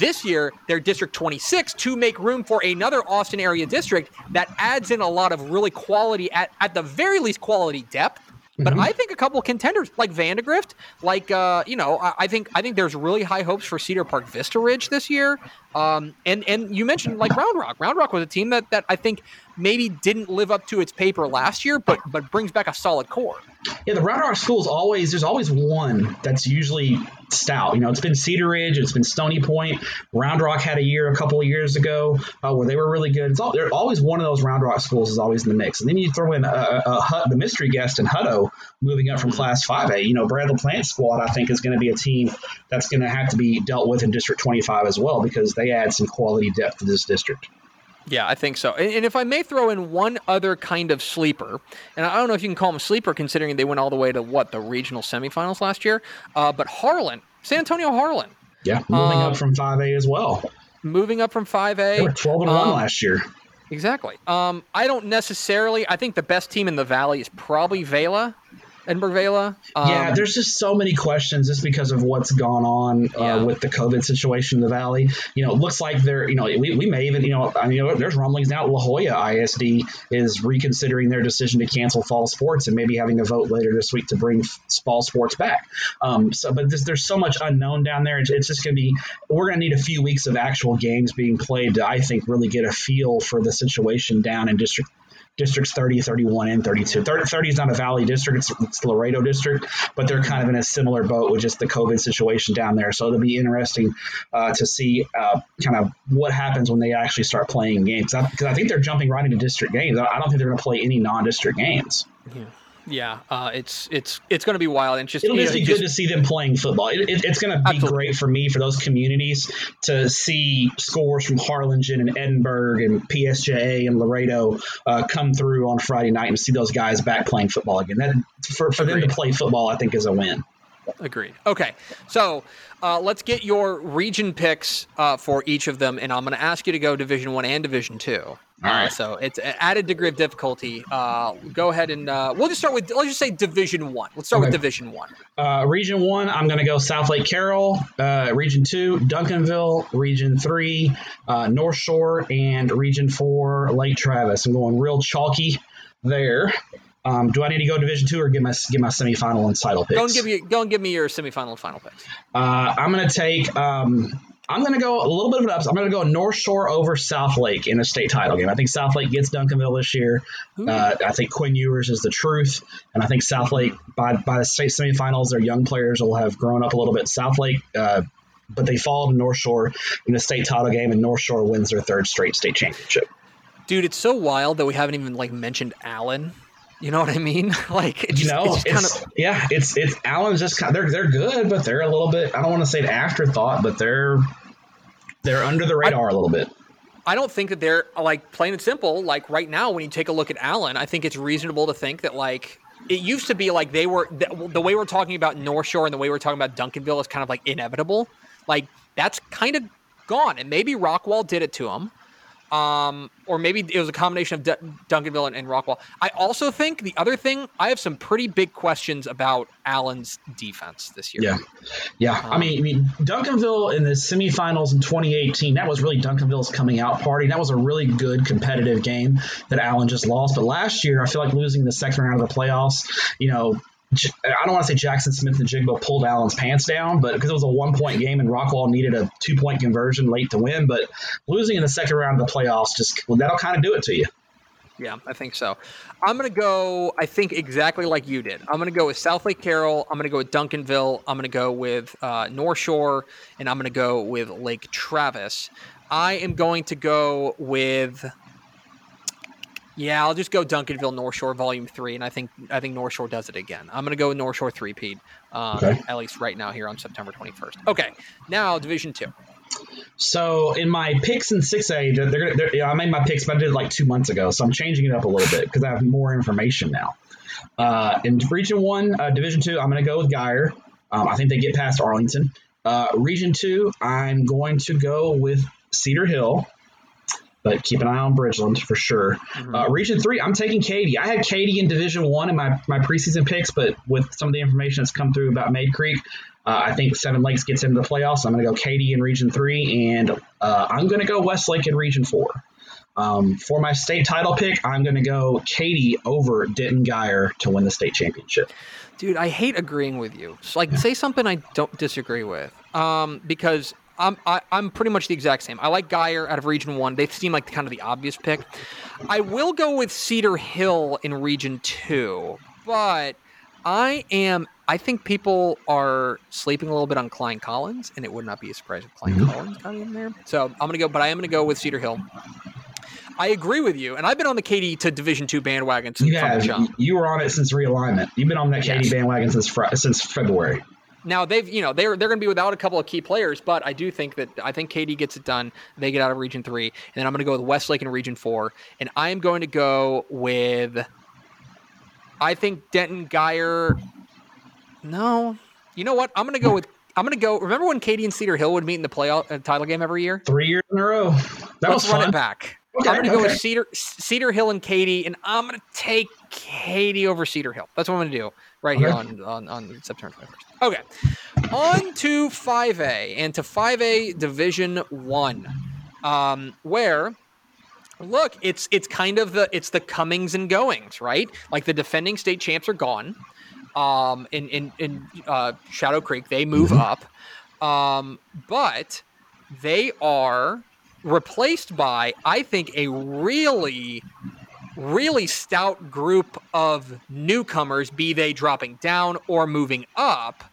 this year they're district 26 to make room for another austin area district that adds in a lot of really quality at, at the very least quality depth but mm-hmm. I think a couple contenders like Vandegrift, like uh, you know, I, I, think I think there's really high hopes for Cedar Park Vista Ridge this year. Um, and and you mentioned like Round Rock. Round Rock was a team that that I think maybe didn't live up to its paper last year, but but brings back a solid core. Yeah, the Round Rock schools always there's always one that's usually stout. You know, it's been Cedar Ridge, it's been Stony Point. Round Rock had a year a couple of years ago uh, where they were really good. It's all, they're always one of those Round Rock schools is always in the mix. And then you throw in a, a, a the mystery guest in Hutto moving up from Class 5A. You know, Bradley Plant squad I think is going to be a team that's going to have to be dealt with in District 25 as well because they add some quality depth to this district. Yeah, I think so. And, if I may throw in one other kind of sleeper, and I don't know if you can call them a sleeper considering they went all the way to what the regional semifinals last year, uh, but Harlan, San Antonio Harlan. Yeah, moving um, up from 5A as well. Moving up from 5A. They were 12 and um, 1 last year. Exactly. Um, I don't necessarily. I think the best team in the valley is probably Vela. Edinburg Vela. Um, yeah, there's just so many questions just because of what's gone on uh, yeah. with the COVID situation in the valley. You know, it looks like they're, you know, we, we may even, you know, I mean, there's rumblings now. La Joya ISD is reconsidering their decision to cancel fall sports and maybe having a vote later this week to bring fall sports back. Um, so, but this, there's so much unknown down there. It's, it's just going to be, we're going to need a few weeks of actual games being played to, I think, really get a feel for the situation down in District districts 30, 31, and 32. 30, 30 is not a valley district, it's, it's Laredo district, but they're kind of in a similar boat with just the COVID situation down there. So it'll be interesting uh, to see uh, kind of what happens when they actually start playing games. Because I, I, think they're jumping right into district games. I don't think they're going to play any non district games. Yeah. Yeah, uh, it's it's it's going to be wild. And just it'll just know, be just- good to see them playing football. It, it, it's going to be Absolutely. great for me for those communities to see scores from Harlingen and Edinburg and PSJA and Laredo uh, come through on Friday night and see those guys back playing football again. That for, for them to play football, I think is a win. Agreed. Okay, so uh, let's get your region picks uh, for each of them, and I'm going to ask you to go Division One and Division Two. All right. so it's an added degree of difficulty. Uh, go ahead and uh, we'll just start with let's just say Division One. Let's start with Division One. Uh, region one, I'm going to go South Lake Carroll. Uh, region two, Duncanville. Region three, uh, North Shore, and region four, Lake Travis. I'm going real chalky there. Um, do I need to go Division two or get my get my semifinal and title picks? Go and give you go and give me your semifinal and final picks. Uh, I'm going to take. Um, I'm going to go a little bit of an upset. I'm going to go North Shore over South Lake in a state title game. I think South Lake gets Duncanville this year. Uh, I think Quinn Ewers is the truth, and I think South Lake by by the state semifinals, their young players will have grown up a little bit. South Lake. Uh, but they fall to North Shore in the state title game, and North Shore wins their third straight state championship. Dude, it's so wild that we haven't even like mentioned Allen. You know what I mean? like it just, you know, it's just kind of yeah, it's it's Allen's just kind. They're they're good, but they're a little bit. I don't want to say an afterthought, but they're they're under the radar a little bit. I don't think that they're like plain and simple. Like right now, when you take a look at Allen, I think it's reasonable to think that like it used to be like they were the, the way we're talking about North Shore and the way we're talking about Duncanville is kind of like inevitable. Like that's kind of gone, and maybe Rockwall did it to them. Um, or maybe it was a combination of D- Duncanville and, and Rockwall. I also think the other thing, I have some pretty big questions about Allen's defense this year. Yeah, yeah. I Um, mean, I mean, Duncanville in the semifinals in 2018, that was really Duncanville's coming out party. That was a really good competitive game that Allen just lost. But last year, I feel like losing the second round of the playoffs, you know. I don't want to say Jaxon Smith-Njigba pulled Allen's pants down, but because it was a one point game and Rockwall needed a two point conversion late to win. But losing in the second round of the playoffs just well, that'll kind of do it to you. Yeah, I think so. I'm going to go, I think, exactly like you did. I'm going to go with South Lake Carroll. I'm going to go with Duncanville. I'm going to go with uh, North Shore. And I'm going to go with Lake Travis. I am going to go with. Yeah, I'll just go Duncanville North Shore Volume Three, and I think I think North Shore does it again. I'm going to go with North Shore three Pete, um, Okay. at least right now here on September 21st. Okay, now Division Two. So in my picks in six A, they're, they're, they're, I made my picks, but I did it like two months ago, so I'm changing it up a little bit because I have more information now. Uh, in Region One, uh, Division Two, I'm going to go with Guyer. Um, I think they get past Arlington. Uh, region Two, I'm going to go with Cedar Hill, but keep an eye on Bridgeland for sure. Uh, region Three, I'm taking Katy. I had Katy in Division One in my my preseason picks, but with some of the information that's come through about Mayde Creek, uh, I think Seven Lakes gets into the playoffs. I'm going to go Katy in Region Three, and uh, I'm going to go Westlake in Region Four. Um, for my state title pick, I'm going to go Katy over Denton Guyer to win the state championship. Dude, I hate agreeing with you. Like say something I don't disagree with. Um, because I'm I, I'm pretty much the exact same. I like Guyer out of Region One. They seem like kind of the obvious pick. I will go with Cedar Hill in Region Two, but I am. I think people are sleeping a little bit on Klein Collins, and it would not be a surprise if Klein Mhm. Collins got in there. So I'm gonna go, but I am gonna go with Cedar Hill. I agree with you, and I've been on the Katy to Division Two bandwagon since You from the have jump. you were on it since realignment. You've been on that Yes. bandwagon since since February. Now they've, you know, they're they're going to be without a couple of key players, but I do think that I think Katy gets it done. They get out of Region Three, and then I'm going to go with Westlake in Region Four, and I am going to go with. I think Denton Guyer. No, you know what? I'm going to go with. I'm going to go. Remember when Katy and Cedar Hill would meet in the playoff uh, title game every year? Three years in a row. That Let's was run fun. it back. Okay, I'm going to go with. Cedar Cedar Hill and Katy, and I'm going to take Katy over Cedar Hill. That's what I'm going to do right here on, on, on September 21st. Okay. On to 5A and to 5A Division 1. Um, where look, it's it's kind of the it's the comings and goings, right? Like the defending state champs are gone. Um, in in in uh, Shadow Creek, they move Mhm. up, um, but they are replaced by, I think, a really, really stout group of newcomers, be they dropping down or moving up,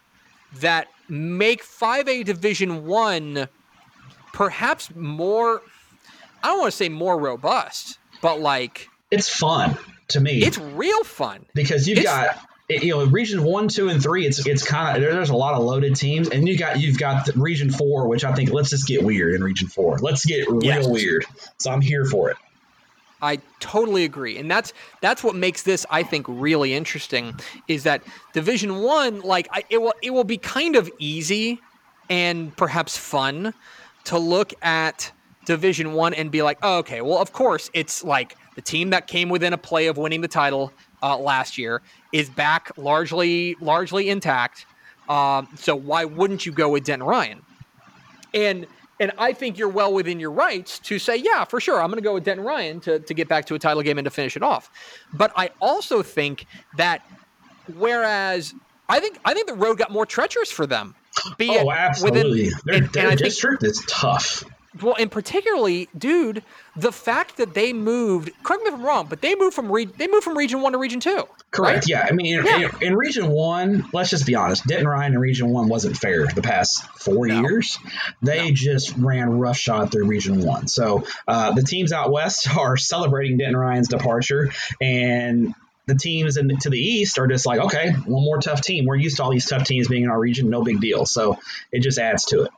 that make 5A Division 1 perhaps more, I don't want to say more robust, but like, It's fun. to me. It's real fun because you've it's, got you know region one, two, and three. It's it's kind of there's a lot of loaded teams, and you got you've got region four, which I think let's just get weird in region four. Let's get real yes. weird. So I'm here for it. I totally agree, and that's that's what makes this, I think, really interesting. Is that Division One, like I, it will it will be kind of easy and perhaps fun to look at Division One and be like, oh, okay, well, of course, it's like the team that came within a play of winning the title uh, last year is back largely largely intact. Um, so why wouldn't you go with Denton Ryan? And and I think you're well within your rights to say, yeah, for sure, I'm going to go with Denton Ryan to, to get back to a title game and to finish it off. But I also think that whereas I think I think the road got more treacherous for them. Be oh, absolutely. Within, their, and, their and district think, is tough. Well, and particularly, dude, the fact that they moved. Correct me if I'm wrong, but they moved from re, they moved from Region One to Region Two. Correct. Right? Yeah. I mean, in, yeah. in, Region One, let's just be honest. Denton Ryan in Region One wasn't fair the past four no. years. They no. just ran roughshod through Region One. So uh, the teams out west are celebrating Denton Ryan's departure, and the teams in, to the east are just like, okay, one more tough team. We're used to all these tough teams being in our region. No big deal. So it just adds to it.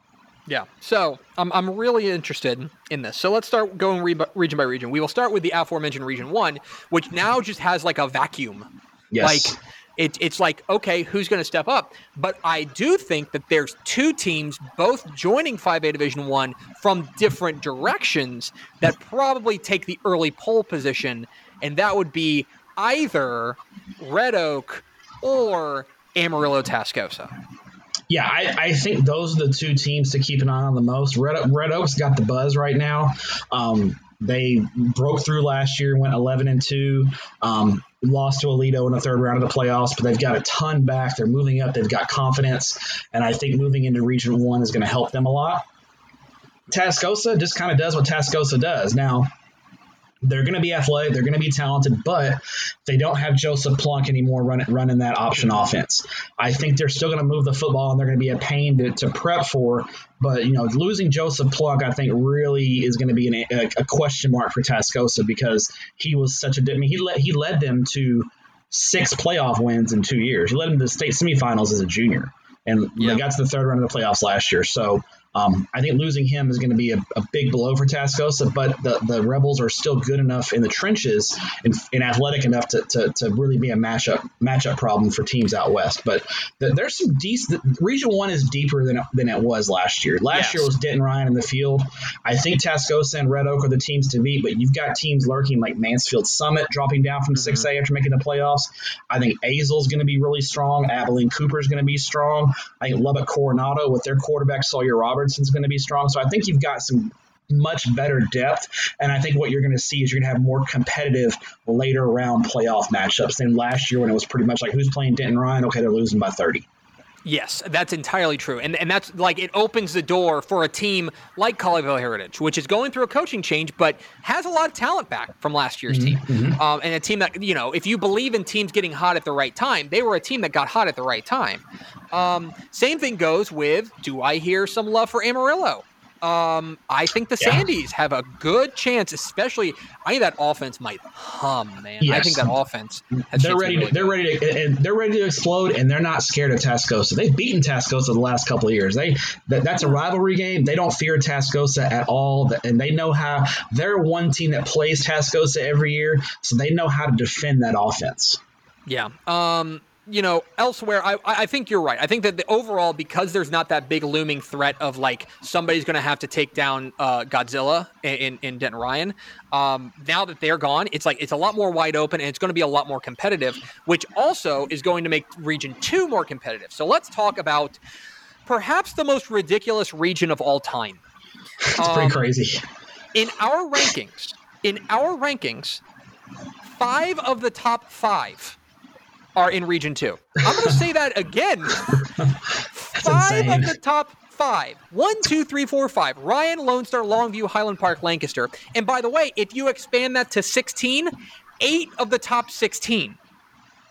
Yeah. So I'm, I'm really interested in this. So let's start going re- region by region. We will start with the aforementioned region one, which now just has like a vacuum. Yes. Like it, it's like, okay, who's going to step up? But I do think that there's two teams both joining 5A Division One from different directions that probably take the early pole position. And that would be either Red Oak or Amarillo Tascosa. Yeah, I, I, think those are the two teams to keep an eye on the most. Red, Red Oak's got the buzz right now. Um, they broke through last year, went 11 and 2, um, lost to Aledo in the third round of the playoffs, but they've got a ton back. They're moving up, they've got confidence, and I think moving into Region 1 is going to help them a lot. Tascosa just kind of does what Tascosa does. Now, they're going to be athletic, they're going to be talented, but they don't have Joseph Plunk anymore running running that option offense. I think they're still going to move the football, and they're going to be a pain to, to prep for. But you know, losing Joseph Plunk, I think, really is going to be an, a, a, question mark for Tascosa because he was such a. I mean, he led he led them to six playoff wins in two years. He led them to the state semifinals as a junior, and yeah. they got to the third round of the playoffs last year. So um, I think losing him is going to be a, a, big blow for Tascosa, but the, the Rebels are still good enough in the trenches and, and athletic enough to, to, to, really be a matchup matchup problem for teams out west. But the, there's some decent. Region one is deeper than than it was last year. Last yes. year was Denton Ryan in the field. I think Tascosa and Red Oak are the teams to beat, but you've got teams lurking like Mansfield Summit dropping down from mm-hmm. 6A after making the playoffs. I think Azle's going to be really strong. Abilene Cooper is going to be strong. I think Lubbock Coronado with their quarterback Sawyer Roberts Robertson's going to be strong. So I think you've got some much better depth. And I think what you're going to see is you're going to have more competitive later round playoff matchups than last year when it was pretty much like who's playing Denton Ryan? Okay, they're losing by 30. Yes, that's entirely true. And and that's like it opens the door for a team like Colleyville Heritage, which is going through a coaching change, but has a lot of talent back from last year's mm-hmm. team. Mm-hmm. Um, and a team that, you know, if you believe in teams getting hot at the right time, they were a team that got hot at the right time. Um, same thing goes with do I hear some love for Amarillo? Um, I think the yeah. Sandies have a good chance, especially. I think that offense might hum, man. Yes. I think that offense. they're ready. Really to, they're ready to, and they're ready to explode, and they're not scared of Tascosa. They've beaten Tascosa the last couple of years. They that, that's a rivalry game. They don't fear Tascosa at all, and they know how. They're one team that plays Tascosa every year, so they know how to defend that offense. Yeah. Um, you know, elsewhere, I, I think you're right. I think that the overall, because there's not that big looming threat of like somebody's going to have to take down uh, Godzilla in, in Denton Ryan. Um, now that they're gone, it's like it's a lot more wide open and it's going to be a lot more competitive, which also is going to make Region Two more competitive. So let's talk about perhaps the most ridiculous region of all time. It's um, pretty crazy. In our rankings, in our rankings, five of the top five are in Region 2. I'm going to say that again. five insane. of the top five. One, two, three, four, five. Ryan, Lone Star, Longview, Highland Park, Lancaster. And by the way, if you expand that to 16, eight of the top 16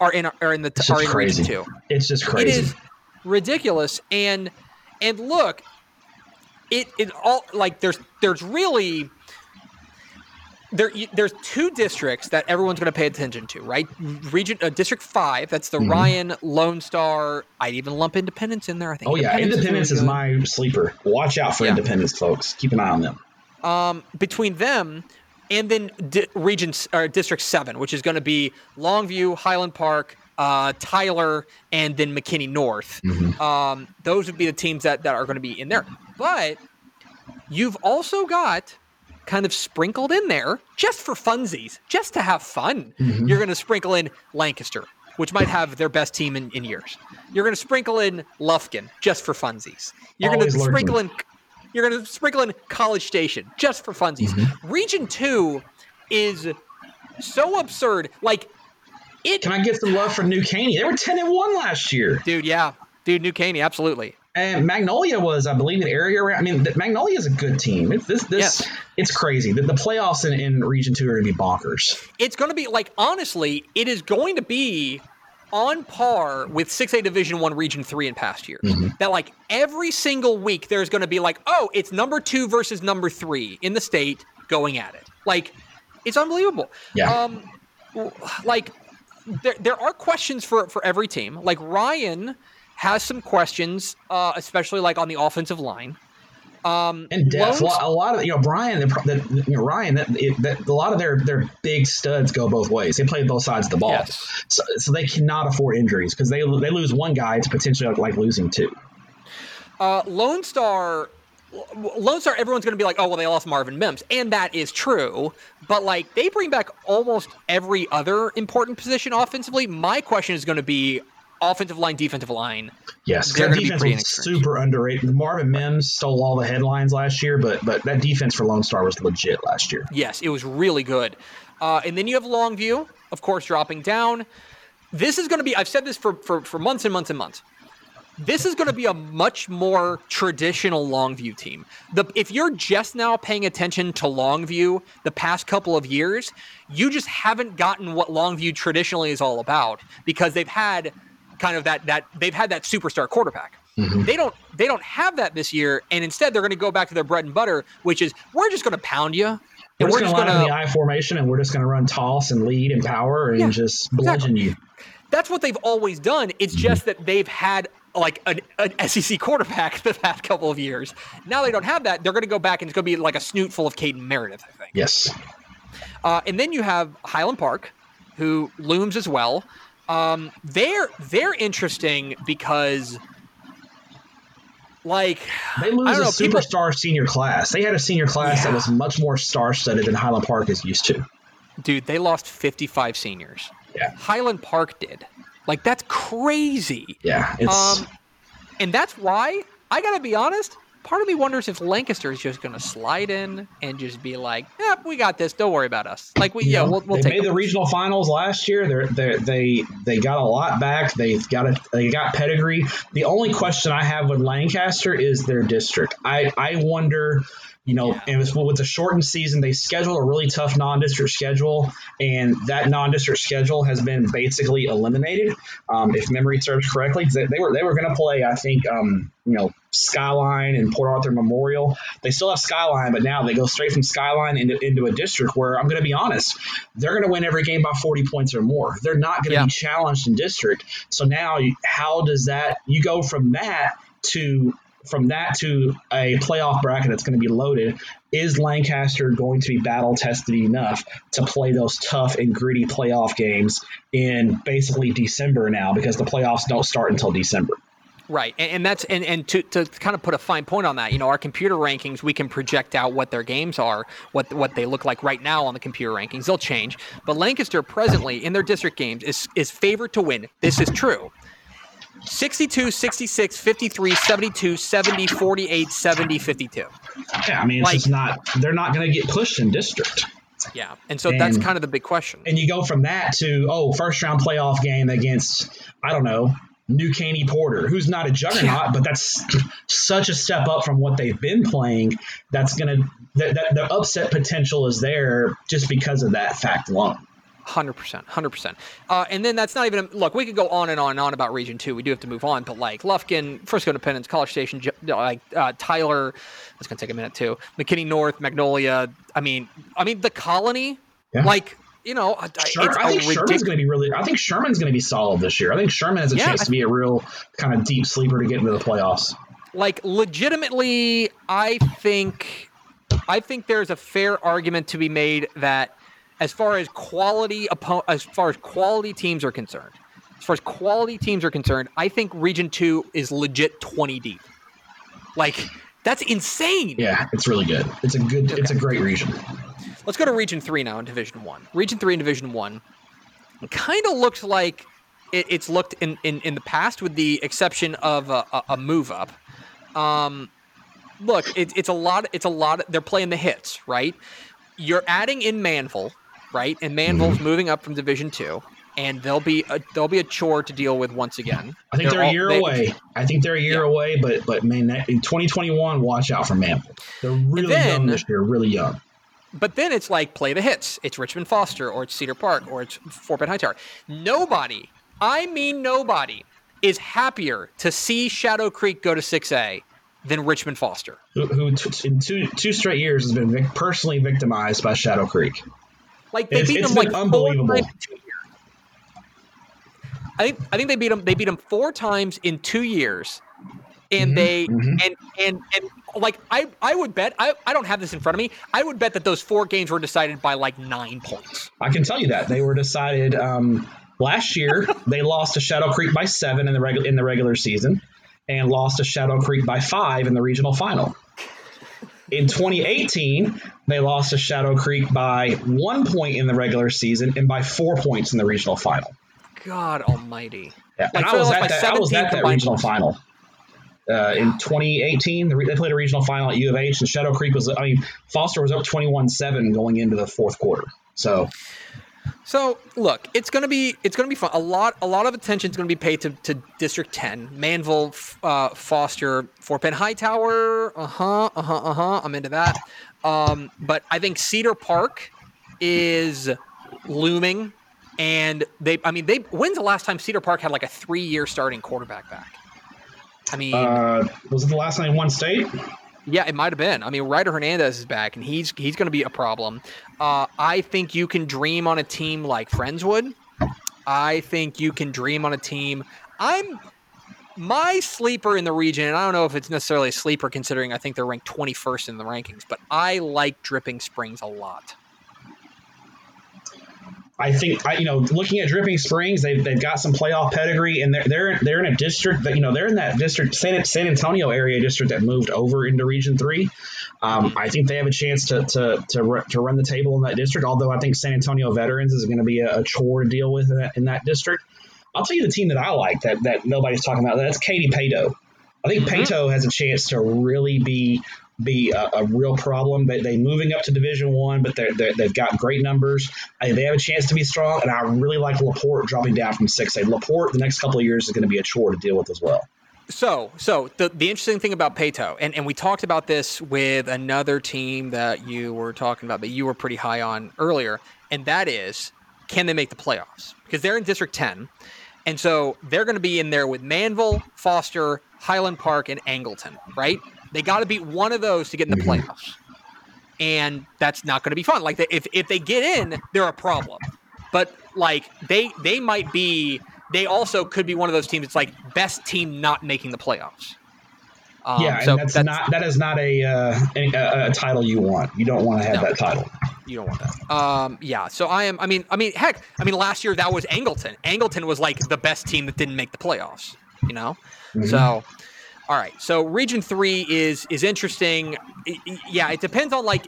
are in are in the are in crazy. Region 2. It's just crazy. It is ridiculous. And and look, it it all like there's there's really there, there's two districts that everyone's going to pay attention to, right? Region uh, District Five, that's the mm-hmm. Ryan Lone Star. I'd even lump Independence in there. I think. Oh yeah, Independence is, really is my sleeper. Watch out for yeah. Independence, folks. Keep an eye on them. Um, between them and then di- Region or District Seven, which is going to be Longview, Highland Park, uh, Tyler, and then McKinney North. Mm-hmm. Um, those would be the teams that, that are going to be in there. But you've also got kind of sprinkled in there just for funsies, just to have fun. Mm-hmm. You're going to sprinkle in Lancaster, which might have their best team in, in years. You're going to sprinkle in Lufkin just for funsies. You're going to sprinkle in you're going to sprinkle in College Station just for funsies. Mm-hmm. Region 2 is so absurd. Like it Can I get some love for New Caney? They were 10 and 1 last year. Dude, yeah. Dude, New Caney, absolutely. And Magnolia was, I believe, an area around. I mean, Magnolia is a good team. It's this, this, yes. it's crazy. The, the playoffs in, in Region Two are going to be bonkers. It's going to be like honestly, it is going to be on par with 6A Division 1 Region 3 in past years. Mm-hmm. That like every single week there's going to be like, "Oh, it's number 2 versus number 3 in the state going at it." Like it's unbelievable. Yeah. Um like there there are questions for for every team. Like Ryan has some questions, uh, especially like on the offensive line. Um, and depth. Loans, a lot of you know Brian, the, the, you know Ryan, that, it, that, a lot of their their big studs go both ways. They play both sides of the ball, yes. so, so they cannot afford injuries because they they lose one guy, it's potentially like losing two. Uh, Lone Star Lone Star, everyone's going to be like, oh, well, they lost Marvin Mims. And that is true. But, like, they bring back almost every other important position offensively. My question is going to be offensive line, defensive line. Yes, that defense was super underrated. Marvin Mims stole all the headlines last year, but but that defense for Lone Star was legit last year. Yes, it was really good. Uh, and then you have Longview, of course, dropping down. This is going to be, I've said this for, for, for months and months and months. This is going to be a much more traditional Longview team. The, if you're just now paying attention to Longview the past couple of years, you just haven't gotten what Longview traditionally is all about because they've had kind of that that they've had that superstar quarterback. Mm-hmm. They don't they don't have that this year, and instead they're going to go back to their bread and butter, which is we're just going to pound you. We're, we're just going to line in the I formation, and we're just going to run toss and lead and power and yeah, just bludgeon exactly. you. That's what they've always done. It's mm-hmm. just that they've had like an, an, SEC quarterback the past couple of years. Now they don't have that. They're going to go back and it's going to be like a snoot full of Caden Meredith, I think. Yes. Uh, and then you have Highland Park, who looms as well. Um, they're they're interesting because like they lose a know, superstar people, senior class. They had a senior class yeah. that was much more star-studded than Highland Park is used to. Dude, they lost 55 seniors. Yeah. Highland Park did. Like that's crazy. Yeah, it's um, and that's why I got to be honest, part of me wonders if Lancaster is just going to slide in and just be like, "Yep, we got this. Don't worry about us." Like we, yeah, we'll, we'll they made the regional finals last year. They're, they're, they they got a lot back. They've got a they got pedigree. The only question I have with Lancaster is their district. I I wonder you know, yeah. and with, with the shortened season, they scheduled a really tough non-district schedule, and that non-district schedule has been basically eliminated. Um, if memory serves correctly, they, they were they were going to play, I think, um, you know, Skyline and Port Arthur Memorial. They still have Skyline, but now they go straight from Skyline into, into a district where I'm going to be honest, they're going to win every game by 40 points or more. They're not going to yeah. be challenged in district. So now, how does that? You go from that to from that to a playoff bracket that's going to be loaded, is Lancaster going to be battle tested enough to play those tough and gritty playoff games in basically December now because the playoffs don't start until December? Right, and, and, that's and, and to, to kind of put a fine point on that, you know, our computer rankings, we can project out what their games are, what what they look like right now on the computer rankings. They'll change, but Lancaster presently in their district games is is favored to win. This is true. 62, 66, 53, 72, 70, 48, 70, 52. Yeah, I mean, it's like, just not, they're not going to get pushed in district. Yeah. And so and, that's kind of the big question. And you go from that to, oh, first round playoff game against, I don't know, New Caney Porter, who's not a juggernaut, yeah. but that's such a step up from what they've been playing. That's going to, that, that the upset potential is there just because of that fact alone. Hundred percent, hundred percent. Uh, and then that's not even a, look. We could go on and on and on about Region Two. We do have to move on, but like Lufkin, Frisco Independence, College Station, like uh, Tyler. That's gonna take a minute too. McKinney North, Magnolia. I mean, I mean the Colony. Yeah. Like you know, sure, I think Sherman's going to be really. I think Sherman's going to be solid this year. I think Sherman has a yeah, chance to be a real kind of deep sleeper to get into the playoffs. Like legitimately, I think, I think there's a fair argument to be made that as far as quality as far as quality teams are concerned, as far as quality teams are concerned, I think Region Two is legit twenty deep. Like that's insane. Yeah, it's really good. It's a good. Okay. It's a great region. Let's go to Region Three now in Division One. Region Three in Division One kind of looks like it, it's looked in, in in the past, with the exception of a, a, a move up. Um, look, it, it's a lot. It's a lot. They're playing the hits, right? You're adding in Manvel, right? And Manvel's mm-hmm. moving up from Division Two, and they'll be a, they'll be a chore to deal with once again. I think they're, they're a year all, away. I think they're a year yeah. away, but but man, in 2021, watch out for Manvel. They're really then, young this year, really young. But then it's like play the hits. It's Richmond Foster, or it's Cedar Park, or it's Fort Bend Hightower. Nobody, I mean nobody, is happier to see Shadow Creek go to 6A than Richmond Foster, who, who t- in two two straight years has been vic- personally victimized by Shadow Creek. Like they it's, beat it's them like unbelievable. I think I think they beat them. They beat them four times in two years, and mm-hmm, they mm-hmm. and and and like I I would bet I I don't have this in front of me. I would bet that those four games were decided by like nine points. I can tell you that they were decided. Um, last year they lost to Shadow Creek by seven in the regular in the regular season, and lost to Shadow Creek by five in the regional final. In 2018, they lost to Shadow Creek by one point in the regular season and by four points in the regional final. God Almighty! Yeah, like, I was at that, I was at that regional final. Uh, in 2018, they played a regional final at U of H, and Shadow Creek was. I mean, Foster was up 21-7 going into the fourth quarter. So so look, it's gonna be it's gonna be fun. A lot a lot of attention is gonna be paid to, to District Ten, Manvel, uh, Foster, Fort Bend Hightower. Uh huh. Uh huh. Uh huh. I'm into that. Um, but I think Cedar Park is looming, and they. I mean, they. When's the last time Cedar Park had like a three year starting quarterback back? I mean, uh, was it the last night won state? Yeah, it might have been. I mean, Ryder Hernandez is back, and he's he's going to be a problem. Uh, I think you can dream on a team like Friendswood. I think you can dream on a team. I'm my sleeper in the region, and I don't know if it's necessarily a sleeper considering I think they're ranked 21st in the rankings, but I like Dripping Springs a lot. I think I, you know, looking at Dripping Springs, they've, they've got some playoff pedigree, and they're they're they're in a district that you know they're in that district San, San Antonio area district that moved over into Region Three. Um, I think they have a chance to to to, to run the table in that district. Although I think San Antonio Veterans is going to be a, a, chore to deal with in that, in that district. I'll tell you the team that I like that that nobody's talking about. That's Katy Paetow. I think mm-hmm. Has a chance to really be be a, a, real problem. They, they moving up to Division One, but they're, they have got great numbers. I, they have a chance to be strong, and I really like Laporte dropping down from six A. Laporte the next couple of years is going to be a chore to deal with as well. So, so the the interesting thing about Paetow, and, and we talked about this with another team that you were talking about that you were pretty high on earlier, and that is can they make the playoffs? Because they're in District 10. And so they're going to be in there with Manvel, Foster, Highland Park, and Angleton, right? They got to beat one of those to get in the mm-hmm. playoffs, and that's not going to be fun. Like if if they get in, they're a problem. But like they they might be. They also could be one of those teams. It's like best team not making the playoffs. Um, yeah, so that's, that's, not that is not a, uh, a, a title you want. You don't want to have no, that title. You don't want that. Um, yeah. So I am. I mean. I mean. Heck. I mean. Last year that was Angleton. Angleton was like the best team that didn't make the playoffs. You know. Mm-hmm. So all right. So Region Three is is interesting. Yeah, it depends on like,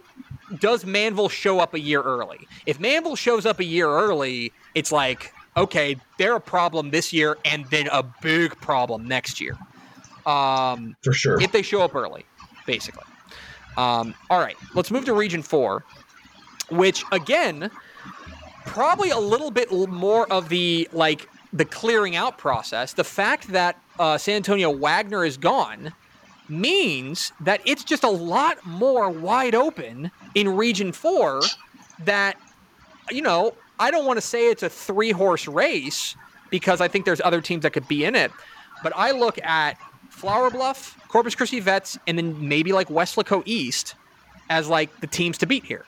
does Manvel show up a year early? If Manvel shows up a year early, it's like okay, they're a problem this year, and then a big problem next year. Um, For sure. If they show up early, basically. Um, all right. Let's move to Region Four, which again, probably a little bit more of the like the clearing out process. The fact that uh, San Antonio Wagner is gone means that it's just a lot more wide open in Region 4 that, you know, I don't want to say it's a three horse race because I think there's other teams that could be in it. But I look at Flour Bluff, Corpus Christi Vets, and then maybe like Weslaco East as like the teams to beat here.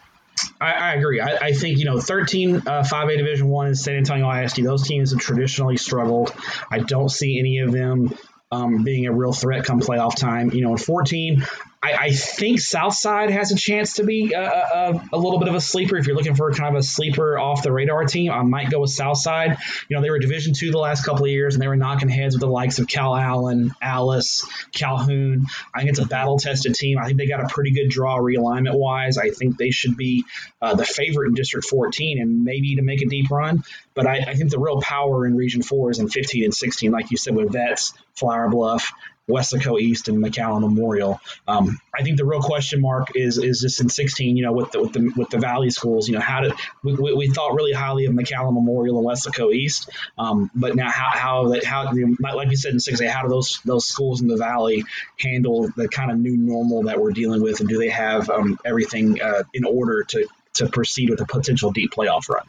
I, I agree. I, I, think you know, 13 uh, 5A Division One and San Antonio ISD. Those teams have traditionally struggled. I don't see any of them um, being a real threat come playoff time. You know, in 14, I, I think Southside has a chance to be a, a, a, little bit of a sleeper. If you're looking for kind of a sleeper off the radar team, I might go with Southside. You know, they were Division two the last couple of years, and they were knocking heads with the likes of Calallen, Alice, Calhoun. I think it's a battle tested team. I think they got a pretty good draw realignment wise. I think they should be uh, the favorite in District 14 and maybe to make a deep run. But I, I think the real power in Region 4 is in 15 and 16, like you said, with Vets, Flour Bluff, Weslaco East and McAllen Memorial. Um, I think the real question mark is is just in 16. You know, with the with the with the Valley schools. You know, how did we, we, we thought really highly of McAllen Memorial and Weslaco East, um, but now how how that how like you said in 6A, how do those those schools in the Valley handle the kind of new normal that we're dealing with, and do they have um, everything uh, in order to to proceed with a potential deep playoff run?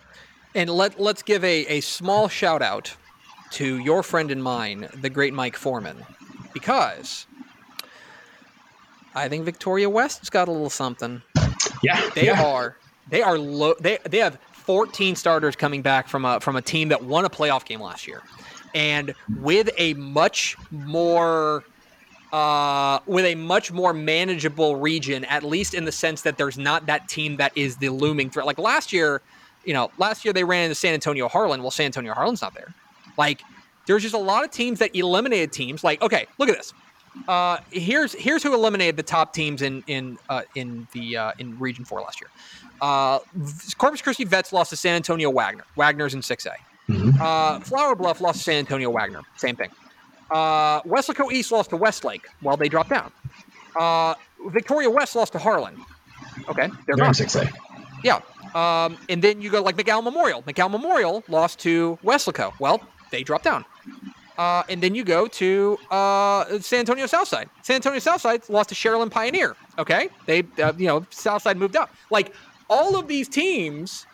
And let let's give a, a small shout out to your friend and mine, the great Mike Foreman, because I think Victoria West's got a little something. Yeah, they yeah. are. They are low. They they have 14 starters coming back from a from a team that won a playoff game last year, and with a much more. Uh, with a much more manageable region, at least in the sense that there's not that team that is the looming threat. Like last year, you know, last year they ran into San Antonio Harlan. Well, San Antonio Harlan's not there. Like there's just a lot of teams that eliminated teams. Like, okay, look at this. Uh, here's here's who eliminated the top teams in in uh, in the uh, in Region Four last year. Uh, Corpus Christi Vets lost to San Antonio Wagner. Wagner's in six A. Mm-hmm. Uh, Flour Bluff lost to San Antonio Wagner. Same thing. Uh, Weslaco East lost to Westlake. Well, they dropped down. Uh, Victoria West lost to Harlan. Okay, they're, they're in six A. Yeah. Um, and then you go like McAllen Memorial. McAllen Memorial lost to Weslaco. Well, they drop down. Uh, and then you go to uh, San Antonio Southside. San Antonio Southside lost to Sharyland Pioneer. Okay, they uh, you know Southside moved up. Like all of these teams,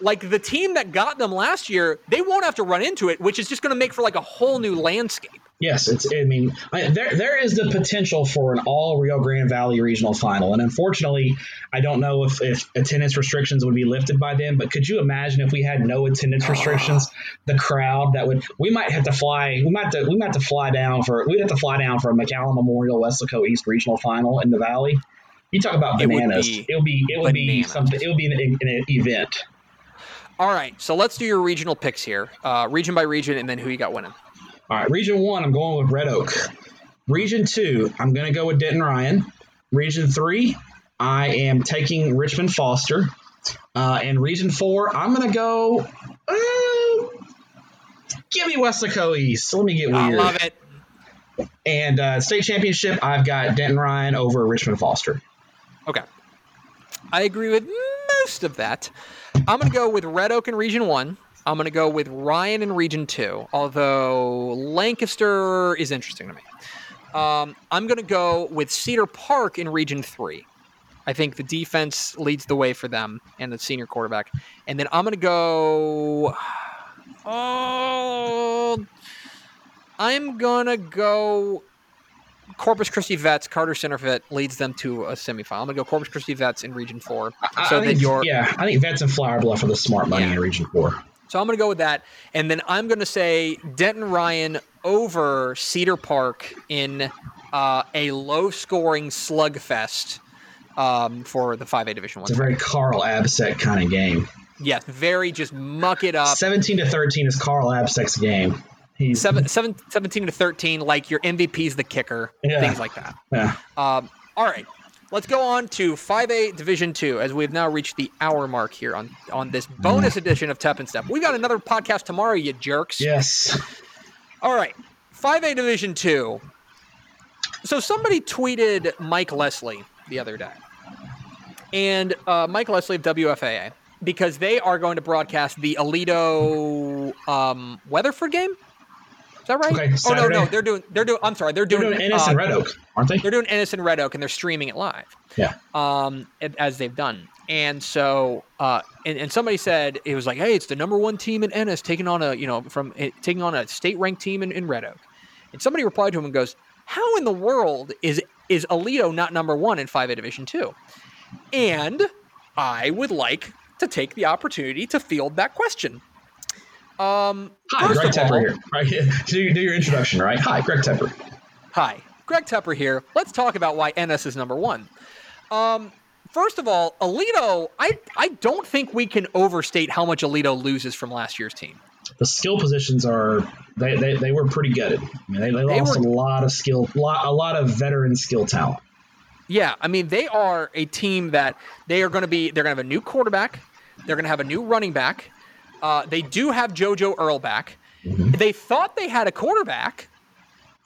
like the team that got them last year, they won't have to run into it, which is just going to make for like a whole new landscape. Yes, it's. I mean, I, there there is the potential for an all Rio Grande Valley regional final, and unfortunately, I don't know if, if attendance restrictions would be lifted by then. But could you imagine if we had no attendance restrictions, the crowd that would we might have to fly, we might have to, we might have to fly down for we'd have to fly down for a McAllen Memorial Weslaco East regional final in the Valley. You talk about bananas. It would be it would be, it would be something. It would be an, an event. All right, so let's do your regional picks here, uh, region by region, and then who you got winning. All right, region one, I'm going with Red Oak. Region two, I'm going to go with Denton Ryan. Region three, I am taking Richmond Foster. Uh, and region four, I'm going to go. Uh, give me Weslaco East. Let me get weird. I love it. And uh, state championship, I've got Denton Ryan over Richmond Foster. Okay. I agree with most of that. I'm going to go with Red Oak in Region 1. I'm going to go with Ryan in Region 2, although Lancaster is interesting to me. Um, I'm going to go with Cedar Park in Region 3. I think the defense leads the way for them and the senior quarterback. And then I'm going to go. Oh. I'm going to go. Corpus Christi Vets, Carter Centerfit leads them to a semifinal. I'm gonna go Corpus Christi Vets in Region Four. So I, I think, yeah, I think Vets and Flour Bluff are the smart money yeah. in Region Four. So I'm going to go with that. And then I'm going to say Denton Ryan over Cedar Park in uh, a low scoring slugfest um, for the 5A Division 1. It's a very Carl Absek kind of game. Yes, very just muck it up. 17 to 13 is Carl Absek's game. He's seven, seven, 17 to 13, like your MVP's the kicker, yeah. things like that. Yeah. Um, all right. Let's go on to 5A Division 2 as we've now reached the hour mark here on, on this bonus edition of Tep and Stepp. We've got another podcast tomorrow, you jerks. Yes. All right. 5A Division 2. So somebody tweeted Mike Leslie the other day. And uh, Mike Leslie of WFAA, because they are going to broadcast the Aledo um, Weatherford game. Is that right? Okay, oh no, no, they're doing they're doing. I'm sorry, they're They're doing, doing Ennis uh, and Red Oak, aren't they? They're doing Ennis and Red Oak, and they're streaming it live. Yeah. Um, as they've done, and so uh, and, and somebody said it was like, hey, it's the number one team in Ennis taking on a you know from eh, taking on a state ranked team in, in Red Oak, and somebody replied to him and goes, how in the world is is Aledo not number one in 5A Division two? And I would like to take the opportunity to field that question. Um, Hi, Greg Tepper here. Right, do, your- do your introduction, right? Hi, Greg Tepper. Hi, Greg Tepper here. Let's talk about why Ennis is number one. Um, first of all, Aledo, I, I don't think we can overstate how much Aledo loses from last year's team. The skill positions are they, they, they were pretty good. I mean, they, they They lost were- a lot of skill, lot, a lot of veteran skill talent. Yeah, I mean, they are a team that they are going to be, they're going to have a new quarterback, they're going to have a new running back. Uh, they do have JoJo Earl back. They thought they had a quarterback.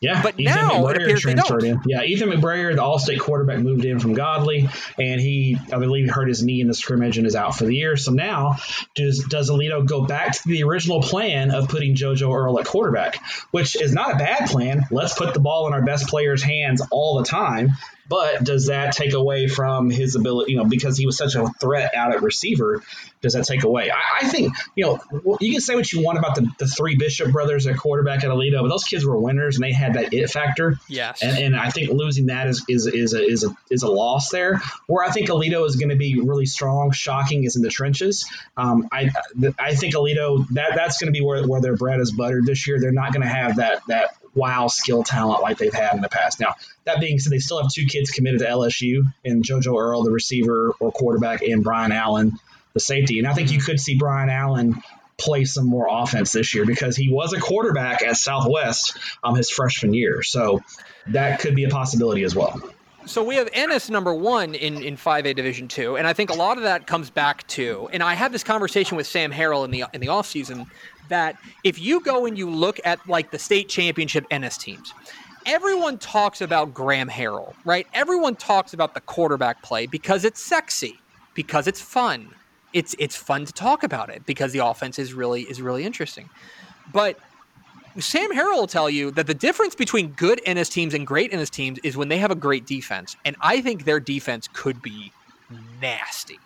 Yeah, But now it appears they transferred don't. in. Yeah, Ethan McBrayer, the All-State quarterback, moved in from Godley, and he, I believe, hurt his knee in the scrimmage and is out for the year. So now, does does Aledo go back to the original plan of putting JoJo Earl at quarterback, which is not a bad plan? Let's put the ball in our best players' hands all the time. But does that take away from his ability? You know, because he was such a threat out at receiver, does that take away? I, I think you know you can say what you want about the, the three Bishop brothers at quarterback at Aledo, but those kids were winners and they had that it factor. Yes. And, and I think losing that is is is a, is a is a loss there. Where I think Aledo is going to be really strong, shocking is in the trenches. Um, I I think Aledo that that's going to be where, where their bread is buttered this year. They're not going to have that that wow skill talent like they've had in the past. Now that being said, they still have two kids committed to LSU and JoJo Earl, the receiver or quarterback, and Brian Allen, the safety. And I think you could see Brian Allen play some more offense this year because he was a quarterback at Southwest um, his freshman year. So that could be a possibility as well. So we have Ennis number one in, in 5A Division two, and I think a lot of that comes back to, and I had this conversation with Sam Harrell in the in the offseason, that if you go and you look at like the state championship Ennis teams, everyone talks about Graham Harrell, right? Everyone talks about the quarterback play because it's sexy, because it's fun. It's it's fun to talk about it because the offense is really is really interesting. But Sam Harrell will tell you that the difference between good Ennis teams and great Ennis teams is when they have a great defense. And I think their defense could be nasty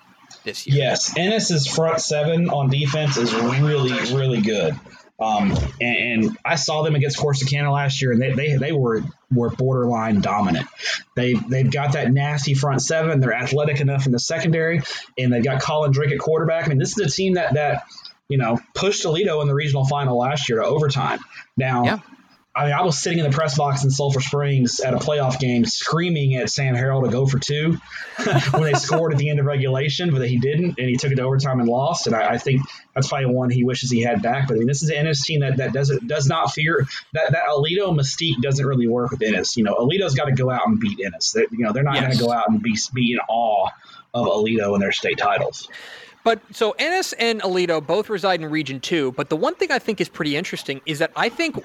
this year. Yes, Ennis's front seven on defense is really, really good. Um, and, and I saw them against Corsicana last year, and they, they, they were were borderline dominant. They they've got that nasty front seven. They're athletic enough in the secondary, and they've got Colin Drake at quarterback. I mean, this is a team that that you know pushed Aledo in the regional final last year to overtime. Now, Yeah. I mean, I was sitting in the press box in Sulphur Springs at a playoff game, screaming at Sam Harrell to go for two when they scored at the end of regulation, but he didn't, and he took it to overtime and lost. And I, I think that's probably one he wishes he had back. But I mean, this is an Ennis team that, that doesn't does not fear that that Aledo mystique doesn't really work with Ennis. You know, Aledo's got to go out and beat Ennis. They, you know, they're not going to go out and be be in awe of Aledo and their state titles. But so Ennis and Aledo both reside in Region 2. But the one thing I think is pretty interesting is that I think,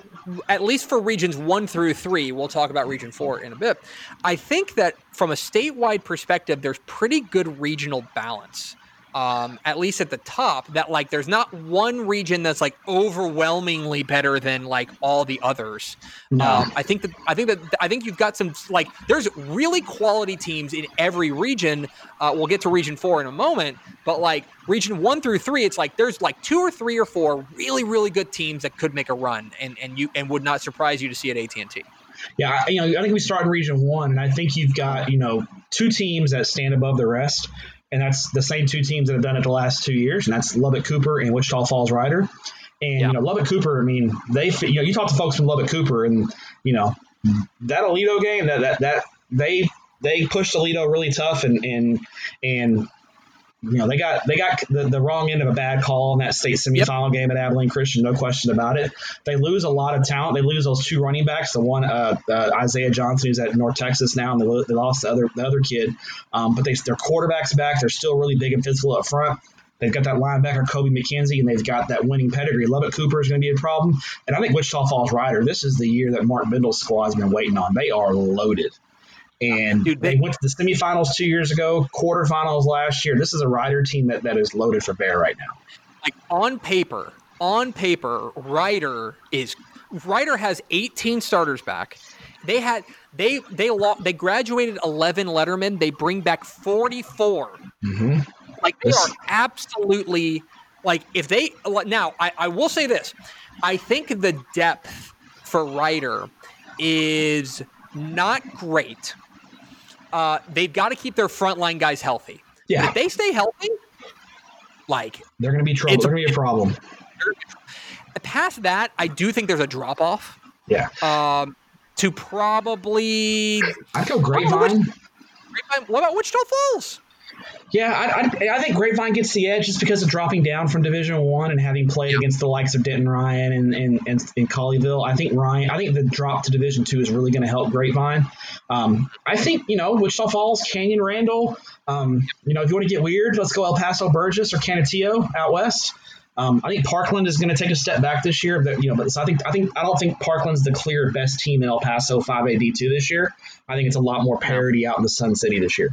at least for regions 1 through 3, we'll talk about Region 4 in a bit. I think that from a statewide perspective, there's pretty good regional balance. Um, at least at the top, that like there's not one region that's like overwhelmingly better than like all the others. No. Um, I think that I think that I think you've got some like there's really quality teams in every region. Uh, we'll get to region four in a moment, but like region one through three, it's like there's like two or three or four really really good teams that could make a run, and and you and would not surprise you to see at AT and T. Yeah, you know, I think we start in Region One, and I think you've got you know two teams that stand above the rest, and that's the same two teams that have done it the last two years, and that's Lubbock Cooper and Wichita Falls Rider. And Yeah. you know, Lubbock Cooper, I mean, they you know, you talk to folks from Lubbock Cooper, and you know, that Aledo game, that that that they they pushed Aledo really tough, and and and you know they got they got the, the wrong end of a bad call in that state semifinal game at Abilene Christian, no question about it. They lose a lot of talent. They lose those two running backs. The one uh, uh, Isaiah Johnson who's at North Texas now, and they, they lost the other the other kid. Um, but they their quarterbacks back. They're still really big and physical up front. They've got that linebacker Kobe McKenzie, and they've got that winning pedigree. Lubbock Cooper is going to be a problem, and I think Wichita Falls Rider. This is the year that Mark Bindle's squad has been waiting on. They are loaded. And Dude, they, they- went to the semifinals two years ago, quarterfinals last year. This is a Rider team that, that is loaded for bear right now. Like on paper, on paper, Rider is Rider has 18 starters back. They had they they lo- they graduated 11 lettermen. They bring back 44. Mm-hmm. Like they This- are absolutely like if they now I, I will say this. I think the depth for Rider is not great. Uh, they've got to keep their frontline guys healthy. Yeah, If they stay healthy, like they're going to be trouble. It's- They're going to be a problem. past that, I do think there's a drop off. Yeah, Um, to probably I feel Grapevine. what about Wichita Falls? Yeah, I, I, I think Grapevine gets the edge just because of dropping down from Division One and having played against the likes of Denton Ryan and and, and, and Colleyville. I think Ryan. I think the drop to Division Two is really going to help Grapevine. Um, I think you know Wichita Falls, Canyon, Randall. Um, you know, if you want to get weird, let's go El Paso, Burgess, or Canutillo out west. Um, I think Parkland is going to take a step back this year. But you know, but so I think I think I don't think Parkland's the clear best team in El Paso 5A D2 this year. I think it's a lot more parity out in the Sun City this year.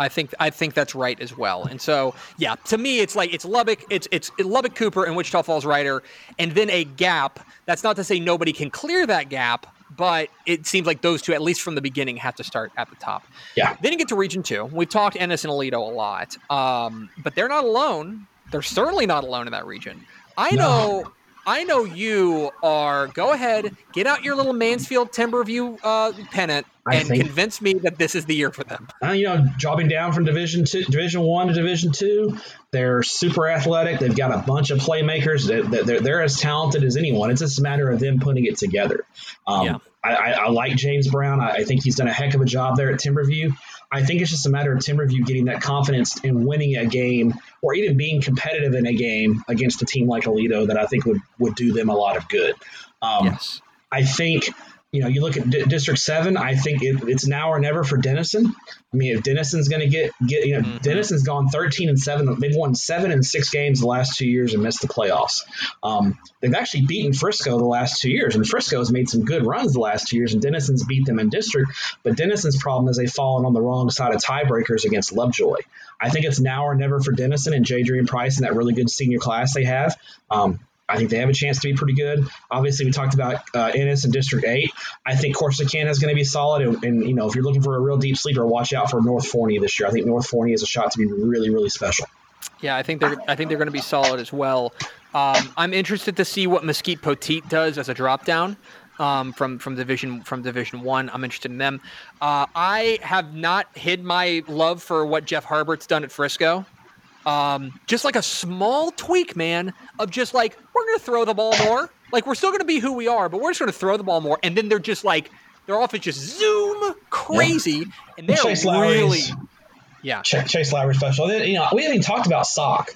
I think I think that's right as well. And so, yeah, to me, it's like it's Lubbock, it's it's Lubbock Cooper and Wichita Falls Rider, and then a gap. That's not to say nobody can clear that gap, but it seems like those two, at least from the beginning, have to start at the top. Yeah. Then you get to Region Two. We've talked Ennis and Aledo a lot, um, but they're not alone. They're certainly not alone in that region. I No. I know you are. Go ahead, get out your little Mansfield Timberview uh, pennant and think- convince me that this is the year for them. uh, you know, dropping down from Division two, Division one to Division two. They're super athletic. They've got a bunch of playmakers. They're, they're, they're as talented as anyone. It's just a matter of them putting it together. Um, Yeah. I, I, I like James Brown. I, I think he's done a heck of a job there at Timberview. I think it's just a matter of Timberview getting that confidence in winning a game or even being competitive in a game against a team like Aledo that I think would, would do them a lot of good. Um, yes. I think, you know, you look at D- District Seven. I think it, it's now or never for Denison. I mean, if Denison's going to get get, you know, Mhm. Denison's gone thirteen and seven. They've won seven and six games the last two years and missed the playoffs. Um, they've actually beaten Frisco the last two years, and Frisco's made some good runs the last two years, and Denison's beat them in district. But Denison's problem is they've fallen on the wrong side of tiebreakers against Lovejoy. I think it's now or never for Denison and Jadrian Price and that really good senior class they have. Um, I think they have a chance to be pretty good. Obviously, we talked about uh, Ennis and District Eight. I think Corsicana is going to be solid, and, and you know if you're looking for a real deep sleeper, watch out for North Forney this year. I think North Forney is a shot to be really, really special. Yeah, I think they're I think they're going to be solid as well. Um, I'm interested to see what Mesquite Poteet does as a drop down um, from from division from Division One. I'm interested in them. Uh, I have not hid my love for what Jeff Harbert's done at Frisco. Um, just like a small tweak, man, of just like we're going to throw the ball more. Like we're still going to be who we are, but we're just going to throw the ball more. And then they're just like their offense just zoom crazy, and they're Chase really yeah. Ch- Chase Lowry special. You know, we haven't even talked about Sock.